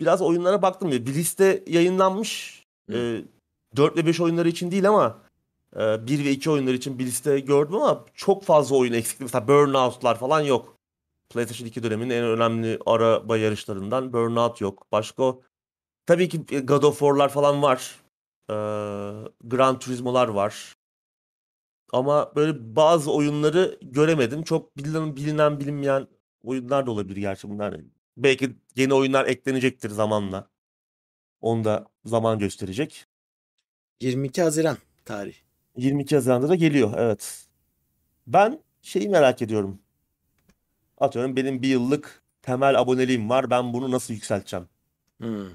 Biraz oyunlara baktım bir liste yayınlanmış. E, 4 ve 5 oyunları için değil ama e, 1 ve 2 oyunları için bir liste gördüm ama çok fazla oyun eksikti. Mesela Burnout'lar falan yok. PlayStation 2 döneminin en önemli araba yarışlarından Burnout yok. Başka tabii ki God of War'lar falan var. Ee, Gran Turismo'lar var. Ama böyle bazı oyunları göremedim. Çok bilinen, bilinen bilinmeyen oyunlar da olabilir gerçi bunlar. Belki yeni oyunlar eklenecektir zamanla. Onu da zaman gösterecek. 22 Haziran tarih. 22 Haziran'da da geliyor evet. Ben şeyi merak ediyorum. Atıyorum benim bir yıllık temel aboneliğim var. Ben bunu nasıl yükselteceğim? Hmm.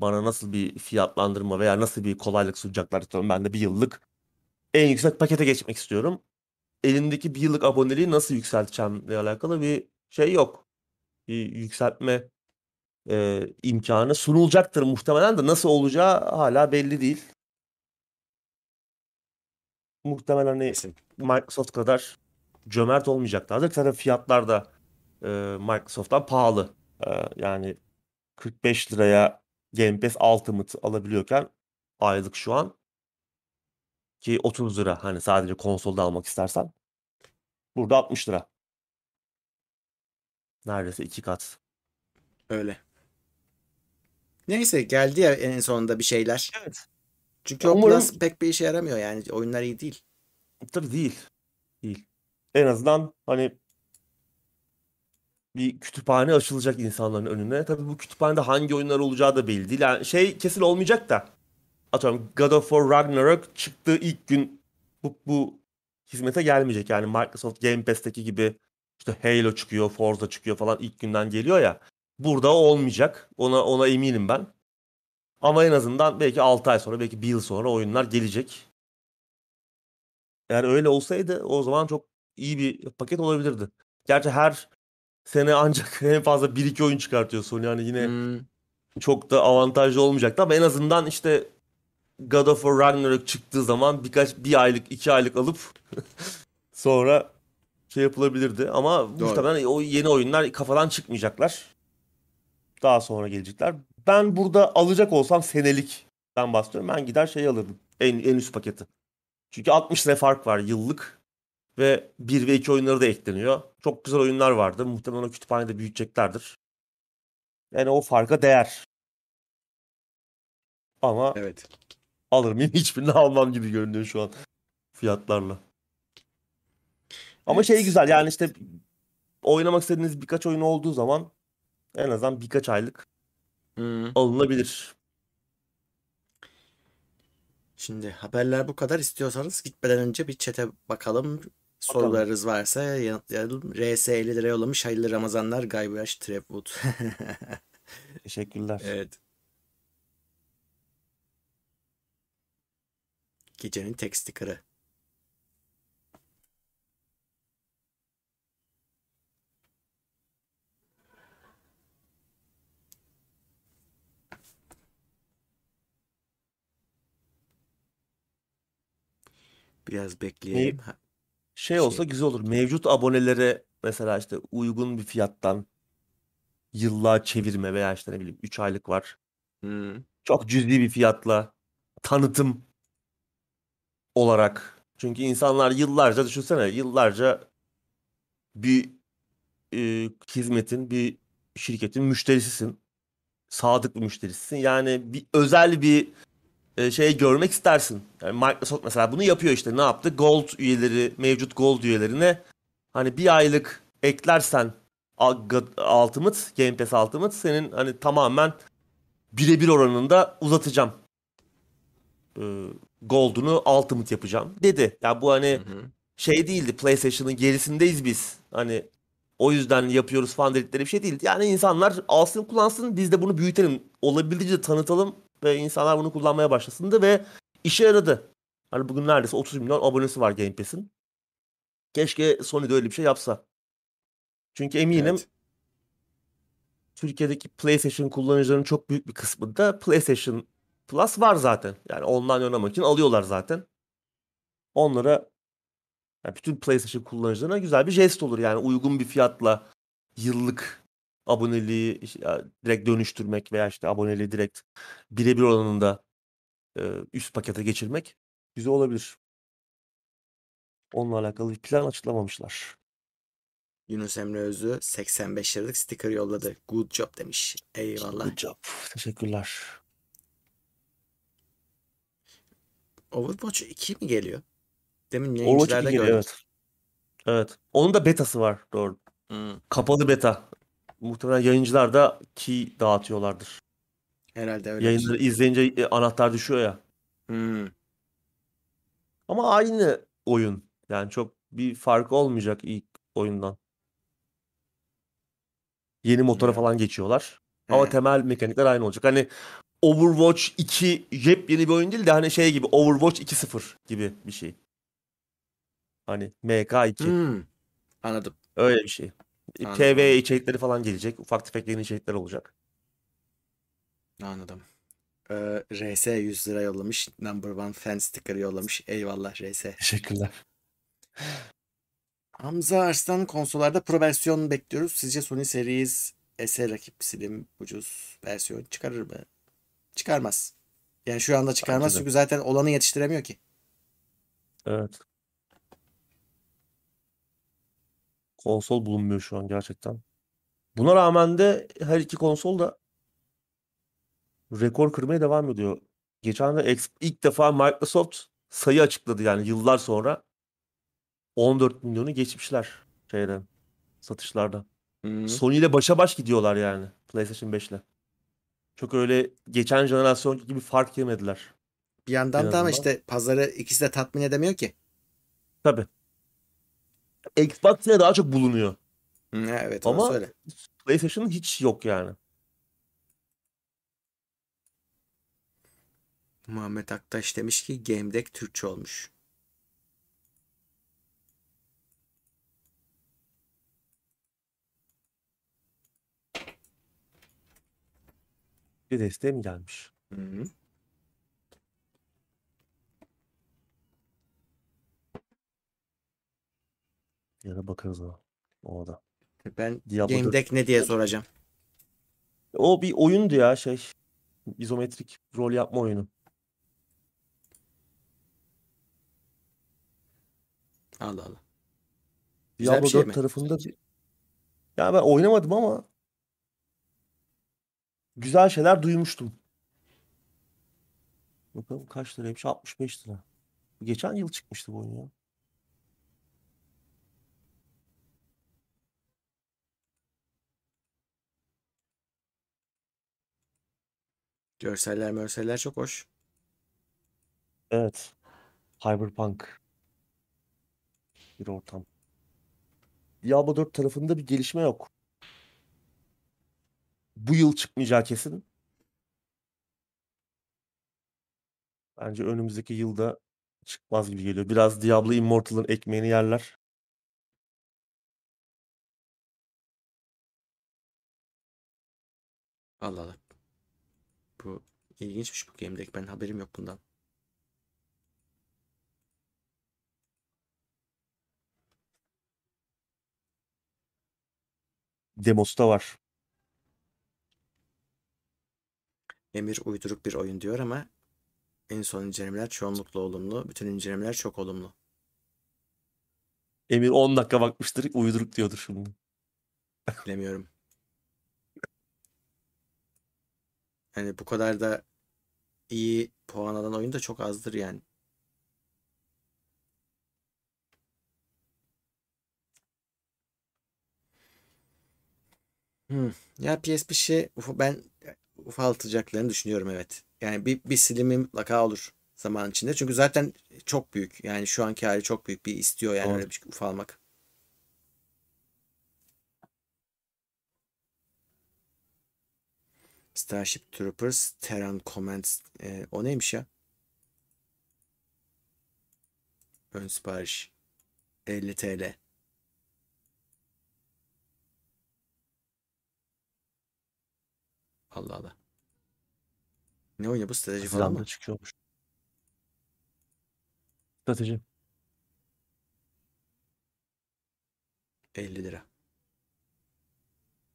Bana nasıl bir fiyatlandırma veya nasıl bir kolaylık sunacaklar atıyorum. Ben de bir yıllık en yüksek pakete geçmek istiyorum. Elimdeki bir yıllık aboneliği nasıl yükselteceğimle alakalı bir şey yok. Bir yükseltme e, imkanı sunulacaktır muhtemelen de nasıl olacağı hala belli değil. Muhtemelen hani. Microsoft kadar cömert olmayacaklardır. Zaten fiyatlar da e, Microsoft'tan pahalı. E, yani 45 liraya Game Pass Ultimate alabiliyorken aylık şu an ki 30 lira hani sadece konsolda almak istersen burada 60 lira. Neredeyse iki kat. Öyle. Neyse geldi ya en sonunda bir şeyler. Evet. Çünkü o Umarım- Plus pek bir işe yaramıyor yani. Oyunlar iyi değil. Tabii değil. Değil. En azından hani bir kütüphane açılacak insanların önüne. Tabii bu kütüphanede hangi oyunlar olacağı da belli değil. Yani şey kesin olmayacak da. Atıyorum God of War Ragnarok çıktığı ilk gün bu, bu hizmete gelmeyecek. Yani Microsoft Game Pass'teki gibi işte Halo çıkıyor, Forza çıkıyor falan ilk günden geliyor ya. Burada olmayacak. Ona ona eminim ben. Ama en azından belki 6 ay sonra, belki 1 yıl sonra oyunlar gelecek. Eğer öyle olsaydı o zaman çok iyi bir paket olabilirdi. Gerçi her sene ancak en fazla 1-2 oyun çıkartıyor Sony. Yani yine Hmm. çok da avantajlı olmayacaktı ama en azından işte God of War Ragnarok çıktığı zaman birkaç bir aylık, iki aylık alıp sonra şey yapılabilirdi. Ama Doğru. muhtemelen o yeni oyunlar kafadan çıkmayacaklar. Daha sonra gelecekler. Ben burada alacak olsam senelikten bahsediyorum. Ben gider şey alırdım. En, en üst paketi. Çünkü 60 lira fark var yıllık. Ve 1 ve 2 oyunları da ekleniyor. Çok güzel oyunlar vardı. Muhtemelen o kütüphanede büyüteceklerdir. Yani o farka değer. Ama Evet. Alır mıyım? Hiçbirini almam gibi görünüyor şu an fiyatlarla. Ama şey güzel yani işte oynamak istediğiniz birkaç oyun olduğu zaman en azından birkaç aylık Hmm. alınabilir. Şimdi haberler bu kadar. İstiyorsanız gitmeden önce bir çete bakalım. Sorularınız varsa yanıtlayalım. RS 50 lira yollamış. Hayırlı Ramazanlar. Guybrush Trapwood. Teşekkürler. evet. Gecenin tek sticker'ı. Biraz bekleyelim. Ha, Şey Şey- olsa güzel olur. Mevcut abonelere mesela işte uygun bir fiyattan yıllığa çevirme veya işte ne bileyim 3 aylık var. hmm. Çok cüzi bir fiyatla tanıtım olarak. Çünkü insanlar yıllarca düşünsene yıllarca bir e, hizmetin, bir şirketin müşterisisin. Sadık bir müşterisisin. Yani bir özel bir e, şey görmek istersin. Yani Microsoft mesela bunu yapıyor işte. Ne yaptı? Gold üyeleri, mevcut Gold üyelerine hani bir aylık eklersen Ultimate, Game Pass Ultimate senin hani tamamen birebir oranında uzatacağım. Ee, Gold'unu Ultimate yapacağım dedi. Ya bu hani şey değildi. PlayStation'ın gerisindeyiz biz. Hani o yüzden yapıyoruz falan dedikleri bir şey değil. Yani insanlar alsın kullansın biz de bunu büyütelim. Olabildiğince tanıtalım ve insanlar bunu kullanmaya başlasındı ve işe yaradı. Hani bugün neredeyse 30 milyon abonesi var Game Pass'in. Keşke Sony de öyle bir şey yapsa. Çünkü eminim Evet. Türkiye'deki PlayStation kullanıcılarının çok büyük bir kısmında PlayStation Plus var zaten. Yani online oynamak için alıyorlar zaten. Onlara yani bütün PlayStation kullanıcılarına güzel bir jest olur. Yani uygun bir fiyatla yıllık aboneliği işte direkt dönüştürmek veya işte aboneliği direkt birebir oranında e, üst pakete geçirmek güzel olabilir. Onunla alakalı bir plan açıklamamışlar. Yunus Emre Özü 85 liralık sticker yolladı. Good job demiş. Eyvallah. Good job. Teşekkürler. Overwatch 2 mi geliyor? Demin Overwatch yayıncılarda 2 geliyor, gördüm. evet. Evet. Onun da betası var. Doğru. Hmm, Kapalı beta. Muhtemelen yayıncılar da key dağıtıyorlardır. herhalde öyle. Yayınları izleyince e, anahtar düşüyor ya. Hmm, Ama aynı oyun. Yani çok bir fark olmayacak ilk oyundan. Yeni motora Evet. falan geçiyorlar. Ama He. temel mekanikler aynı olacak. Hani Overwatch 2 yepyeni bir oyun değil de hani şey gibi Overwatch 2.0 gibi bir şey. Hani MK2 hmm. Anladım. öyle bir şey. E, Anladım, TV içerikleri falan gelecek. Ufak tefek yeni içerikler olacak. Anladım. Ee, RS 100 lira yollamış. Number one fan sticker yollamış. Eyvallah RS. Teşekkürler. Hamza Arslan konsollarda pro versiyon bekliyoruz. Sizce Sony Series S'e rakip slim ucuz versiyon çıkarır mı? Çıkarmaz. Yani şu anda çıkarmaz Bence de. çünkü zaten olanı yetiştiremiyor ki. Evet. Konsol bulunmuyor şu an gerçekten. Buna rağmen de her iki konsol da rekor kırmaya devam ediyor. Geçen de ilk defa Microsoft sayı açıkladı yani yıllar sonra 14 milyonu geçmişler şeyden satışlarda. Hı. Sony ile başa baş gidiyorlar yani PlayStation 5 ile. Çok öyle geçen jenerasyon gibi fark yemediler. Bir yandan da ama işte pazarı ikisi de tatmin edemiyor ki. Tabii. Xbox yine daha çok bulunuyor. Hı, evet Ama orası öyle. PlayStation'ın hiç yok yani. Muhammed Aktaş demiş ki Game Deck Türkçe olmuş. Bir desteğe mi gelmiş? Hı hı. Ara bakarız ona. O da. Ben Diablo Game 4. Deck ne diye soracağım. O bir oyundu ya şey. İzometrik rol yapma oyunu. Allah Allah. Güzel bir şey 4 mi? tarafında bir... Ya ben oynamadım ama güzel şeyler duymuştum. Bakalım kaç liraymış? 65 lira. Geçen yıl çıkmıştı bu oyun ya. Görseller mörseller çok hoş. Evet. Cyberpunk bir ortam. Diablo 4 tarafında bir gelişme yok. Bu yıl çıkmayacağı kesin. Bence önümüzdeki yılda çıkmaz gibi geliyor. Biraz Diablo Immortal'ın ekmeğini yerler. Allah Allah. Bu ilginçmiş bu Game Deck. Ben haberim yok bundan. Demosu da var. Emir uyduruk bir oyun diyor ama en son incelemeler çoğunlukla olumlu. Bütün incelemeler çok olumlu. Emir 10 dakika bakmıştır. Uyduruk diyordur şimdi. Bilemiyorum. Yani bu kadar da iyi puan alan oyun da çok azdır yani. Hmm. Ya PS5'i uf- ben ufaltacaklarını düşünüyorum evet. Yani bir, bir silimi mutlaka olur. zaman içinde. Çünkü zaten çok büyük. Yani şu anki hali çok büyük bir istiyor yani Doğru. öyle bir şey ufalmak. Starship Troopers, Terran Commands. e, o neymiş ya? Ön sipariş. 50 TL. Allah Allah. Ne oyunu bu strateji falan mı? çıkıyormuş. Strateji. 50 lira.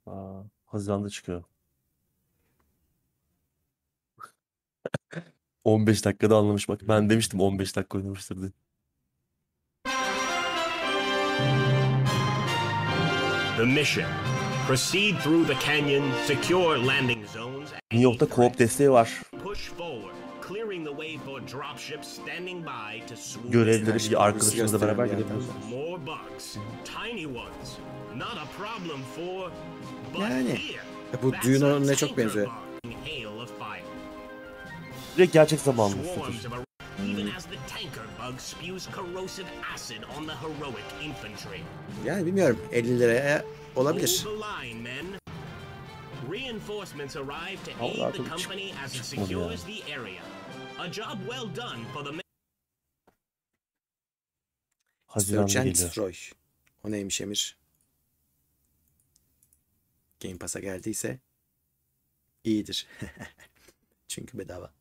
Aa, Haziran'da çıkıyor. 15 dakikada anlamış bak. Ben demiştim 15 dakika oynamıştır diye. The mission. Proceed through the canyon, secure landing zones, and New York'ta co-op desteği var. push forward, clearing the way for dropships standing by to swoop Görevleri bir arkadaşınızla beraber gidebiliyorsunuz. More bugs, tiny ones. Not a problem for. But Yani, here, bu düğün oyununa çok benziyor. Direkt gerçek zamanlı even as the tanker bug spews corrosive acid on the heroic infantry. Yani bilmiyorum 50 liraya olabilir. Hold the line, men. Reinforcements arrive to aid the company as it secures the area. A job well done for the men. Haziran'da. Destroy. O neymiş Emir? Game Pass'a geldiyse iyidir. Çünkü bedava.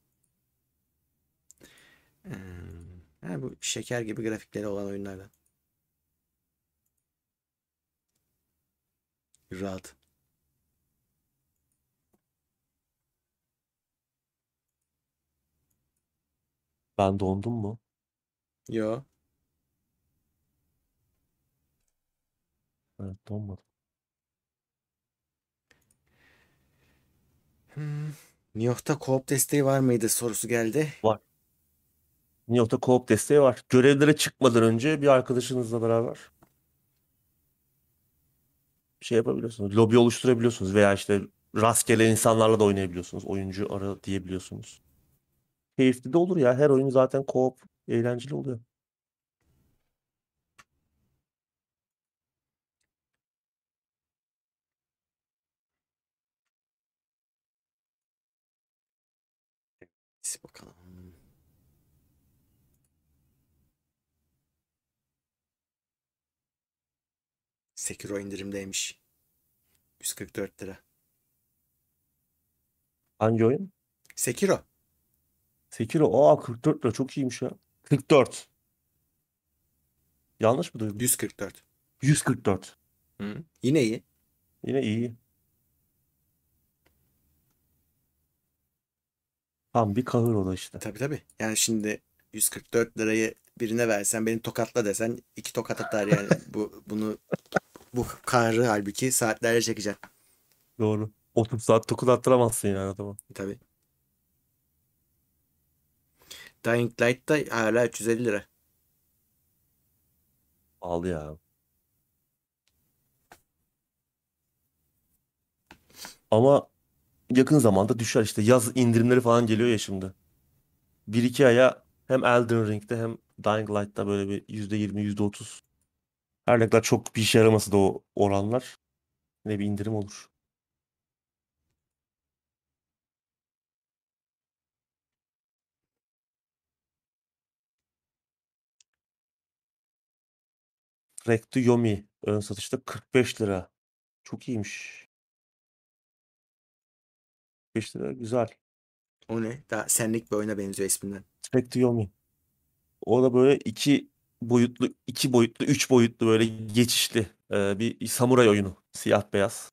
Hmm. Ha, bu şeker gibi grafikleri olan oyunlardan. Rahat. Ben dondum mu? Yo. Evet donmadım. New York'ta co-op desteği var mıydı sorusu geldi. New York'ta co-op desteği var. Görevlere çıkmadan önce bir arkadaşınızla beraber şey yapabiliyorsunuz. Lobi oluşturabiliyorsunuz veya işte rastgele insanlarla da oynayabiliyorsunuz. Oyuncu ara diyebiliyorsunuz. Keyifli de olur ya. Her oyun zaten co-op eğlenceli oluyor. Bakalım. Sekiro indirimdeymiş. 144 lira. Hangi oyun? Sekiro. Sekiro. Aa 44 lira çok iyiymiş ya. 44. Yanlış mı duydum? 144. 144. Hı. Yine iyi. Yine iyi. Tam bir kahır o da işte. Tabii tabii. Yani şimdi 144 lirayı birine versen beni tokatla desen iki tokat atar yani. bu bunu bu kahrı halbuki saatlerce çekeceksin. Doğru. 30 saat dokuz attıramazsın yani adama. Tabii. Dying Light da hala 350 lira. Al ya. Ama yakın zamanda düşer işte. Yaz indirimleri falan geliyor ya şimdi. 1-2 aya hem Elden Ring'de hem Dying Light'ta böyle bir %20, %30. Her ne kadar çok bir işe yaramasa da o oranlar yine bir indirim olur. Trek to Yomi ön satışta 45 lira. Çok iyiymiş. 45 lira güzel. O ne? Daha senlik bir oyuna benziyor isminden. Trek to Yomi. O da böyle iki boyutlu, iki boyutlu, üç boyutlu böyle geçişli e, bir samuray oyunu. Siyah beyaz.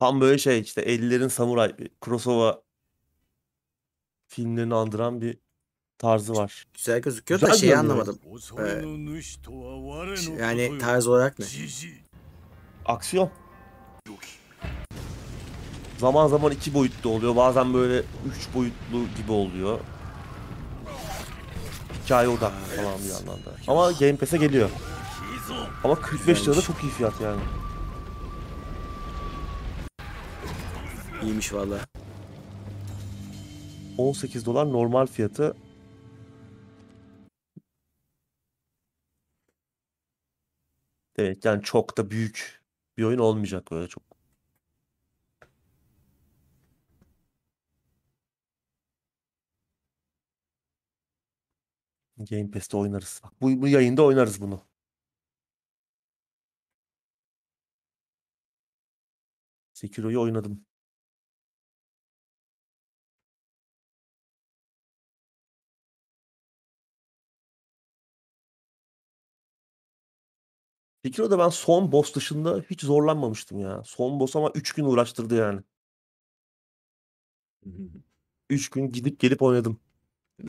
Tam böyle şey işte 50'lerin samuray, Kurosawa filmlerini andıran bir tarzı var. Güzel gözüküyor Güzel da şeyi anlamadım. Ee, yani tarz olarak ne? Aksiyon. Zaman zaman iki boyutlu oluyor. Bazen böyle üç boyutlu gibi oluyor. Hikaye odaklı falan bir yandan da. Ama Game Pass'e geliyor. Ama 45 lira da çok iyi fiyat yani. İyiymiş valla. 18 dolar normal fiyatı. Evet yani çok da büyük bir oyun olmayacak böyle çok. Game Pass'te oynarız. Bak bu, bu yayında oynarız bunu. Sekiro'yu oynadım. Sekiro'da ben son boss dışında hiç zorlanmamıştım ya. Son boss ama 3 gün uğraştırdı yani. 3 gün gidip gelip oynadım.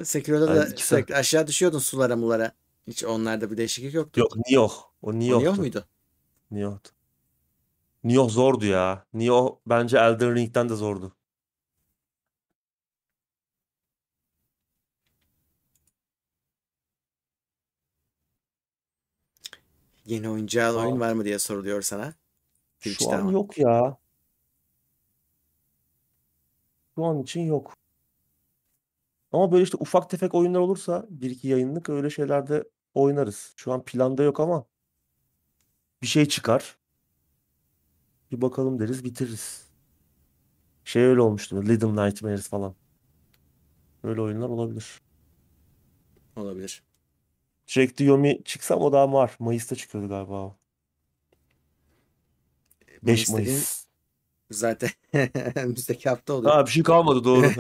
Sekiro'da da sürekli aşağı düşüyordun sulara mulara. Hiç onlarda bir değişiklik yoktu. Yok Nioh. O Nioh'tu. Nioh muydu? Nioh'tu. Nioh zordu ya. Nioh bence Elden Ring'den de zordu. Yeni oynayacağın Aa. oyun var mı diye soruluyor sana. Şu Twitch'te an ama. yok ya. Şu an için yok. Ama böyle işte ufak tefek oyunlar olursa bir iki yayınlık öyle şeylerde oynarız. Şu an planda yok ama bir şey çıkar. Bir bakalım deriz bitiririz. Şey öyle olmuştu. Little Nightmares falan. Öyle oyunlar olabilir. Olabilir. Jack the Yomi çıksam o daha var. Mayıs'ta çıkıyordu galiba o. 5 Mayıs'ta Mayıs. Zaten önümüzdeki hafta oluyor. Ha bir şey kalmadı doğru.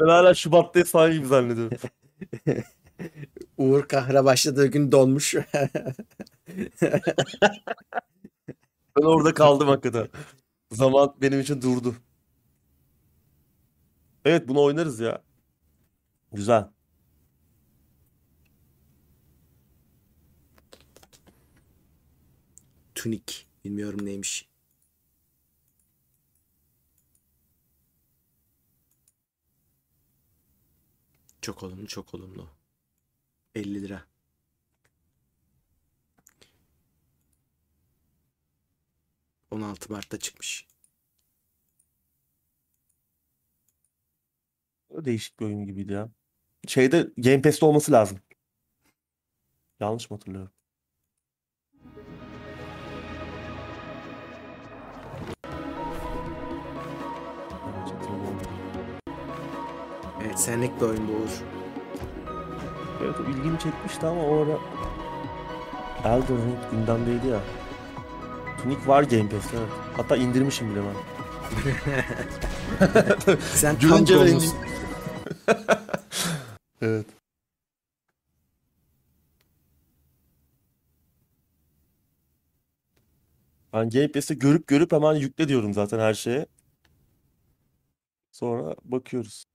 Ben hala Şubat'tayız falan gibi zannediyorum. Uğur Kahra başladığı gün donmuş. Ben orada kaldım hakikaten. Zaman benim için durdu. Evet bunu oynarız ya. Güzel. Tunik. Bilmiyorum neymiş. Çok olumlu, çok olumlu. 50 lira. ...16 Mart'ta çıkmış. Değişik bir oyun gibiydi ya. Şeyde Game Pass'te olması lazım. Yanlış mı hatırlıyorum? Evet senlik bir oyun bu Uğur. Evet o ilgimi çekmişti ama o ara Elden Ring gündemdeydi ya. Tunic var Game Pass'te evet. Hatta indirmişim bile ben. Sen tam Görünce ben donmuşsun. Evet. Ben Game Pass'te görüp görüp hemen yükle diyorum zaten her şeye. Sonra bakıyoruz.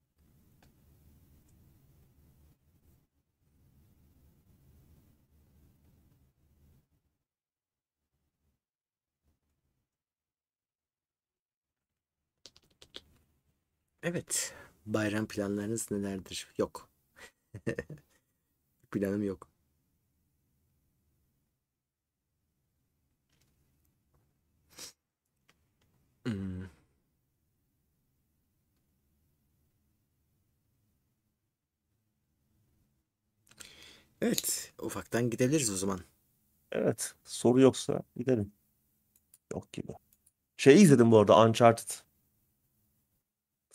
Evet. Bayram planlarınız nelerdir? Yok. Planım yok. Hmm. Evet, ufaktan gidebiliriz o zaman. Evet. Soru yoksa gidelim. Yok gibi. Şey izledim bu arada Uncharted.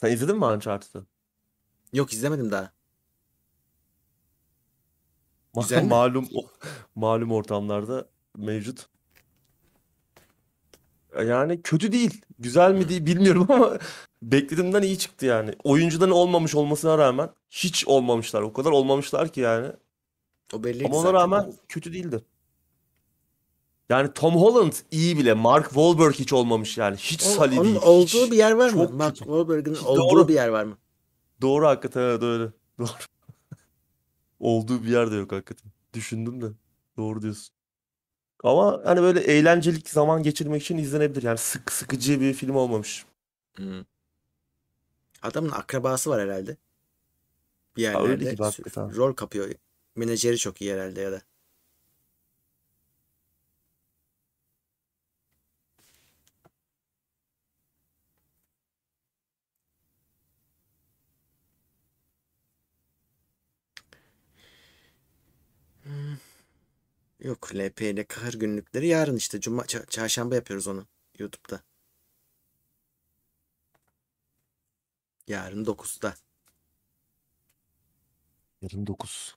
Sen izledin mi Uncharted'ı? Yok izlemedim daha. Güzel mi? Malum malum ortamlarda mevcut. Yani kötü değil. Güzel mi değil bilmiyorum ama beklediğimden iyi çıktı yani. Oyuncudan olmamış olmasına rağmen hiç olmamışlar. O kadar olmamışlar ki yani. O belliydi Ama ona zaten. rağmen kötü değildi. Yani Tom Holland iyi bile. Mark Wahlberg hiç olmamış yani. Hiç O- Sully onun değil. olduğu Hiç. bir yer var mı? Çok Mark. Wahlberg'in olduğu doğru. bir yer var mı? Doğru hakikaten evet öyle. Doğru. Olduğu bir yer de yok hakikaten. Düşündüm de. Doğru diyorsun. Ama hani böyle eğlencelik zaman geçirmek için izlenebilir. Yani sık sıkıcı bir film olmamış. Hmm. Adamın akrabası var herhalde. Bir Ha, öyle yerlerde gibi hakikaten. rol kapıyor. Menajeri çok iyi herhalde ya da. Yok LP ile kahır günlükleri yarın işte. Cuma, ça- çarşamba yapıyoruz onu YouTube'da. Yarın 9'da. Yarın 9.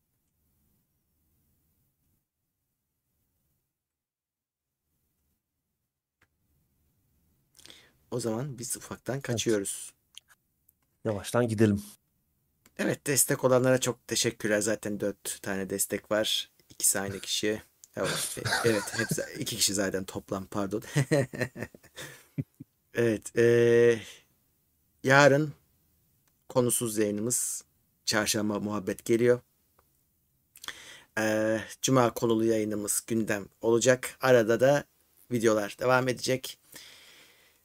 O zaman biz ufaktan kaçıyoruz. Yavaştan gidelim. Evet destek olanlara çok teşekkürler. Zaten 4 tane destek var. İkisi aynı kişi. Evet, e- hepsi iki kişi zaten toplam pardon. Evet, eee, yarın konusuz yayınımız çarşamba muhabbet geliyor. Eee, Cuma konulu yayınımız gündem olacak. Arada da videolar devam edecek.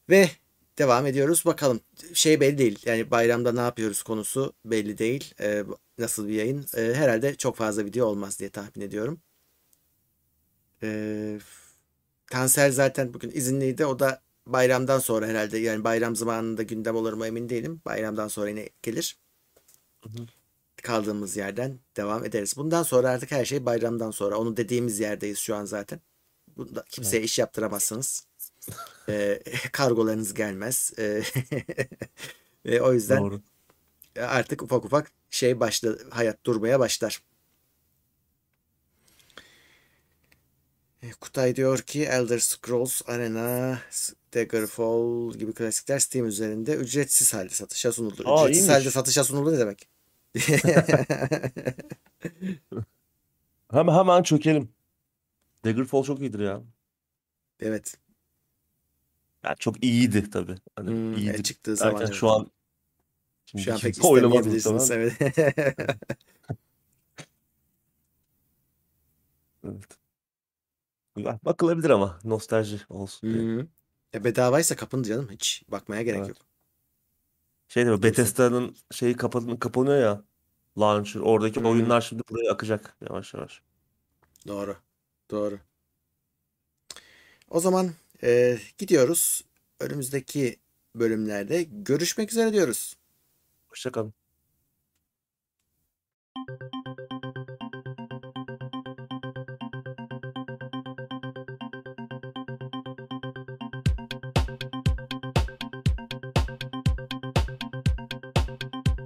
Ve devam ediyoruz. Bakalım şey belli değil. Yani bayramda ne yapıyoruz konusu belli değil. Eee, nasıl bir yayın? Eee, herhalde çok fazla video olmaz diye tahmin ediyorum. Eee Tansel zaten bugün izinliydi. O da bayramdan sonra herhalde yani bayram zamanında gündem olur mu emin değilim. Bayramdan sonra yine gelir. Hı hı. Kaldığımız yerden devam ederiz. Bundan sonra artık her şey bayramdan sonra. Onu dediğimiz yerdeyiz şu an zaten. Bunda kimseye iş yaptıramazsınız. Ee, kargolarınız gelmez. Ee, ve o yüzden Doğru. artık ufak ufak şey başla hayat durmaya başlar. Kutay diyor ki Elder Scrolls Arena, Daggerfall gibi klasikler Steam üzerinde ücretsiz halde satışa sunuldu. Aa, Ücretsiz iyiymiş. halde satışa sunuldu ne demek? Hemen hemen çökelim. Daggerfall çok iyidir ya. Evet. Yani çok iyiydi tabii. Hani Hmm, e, iyidir. çıktığı zaman Derken evet. şu an şimdi Şu an pek istemeyebilirsiniz. Evet. Evet. Bakılabilir ama nostalji olsun diye. Hı. E, bedavaysa kapın canım. Hiç bakmaya gerek Evet. yok. Şey değil mi? Bethesda'nın şeyi kapan kapanıyor ya. Launcher. Oradaki Hı. oyunlar şimdi buraya akacak yavaş yavaş. Doğru. Doğru. O zaman e, gidiyoruz. Önümüzdeki bölümlerde görüşmek üzere diyoruz. Hoşça kalın.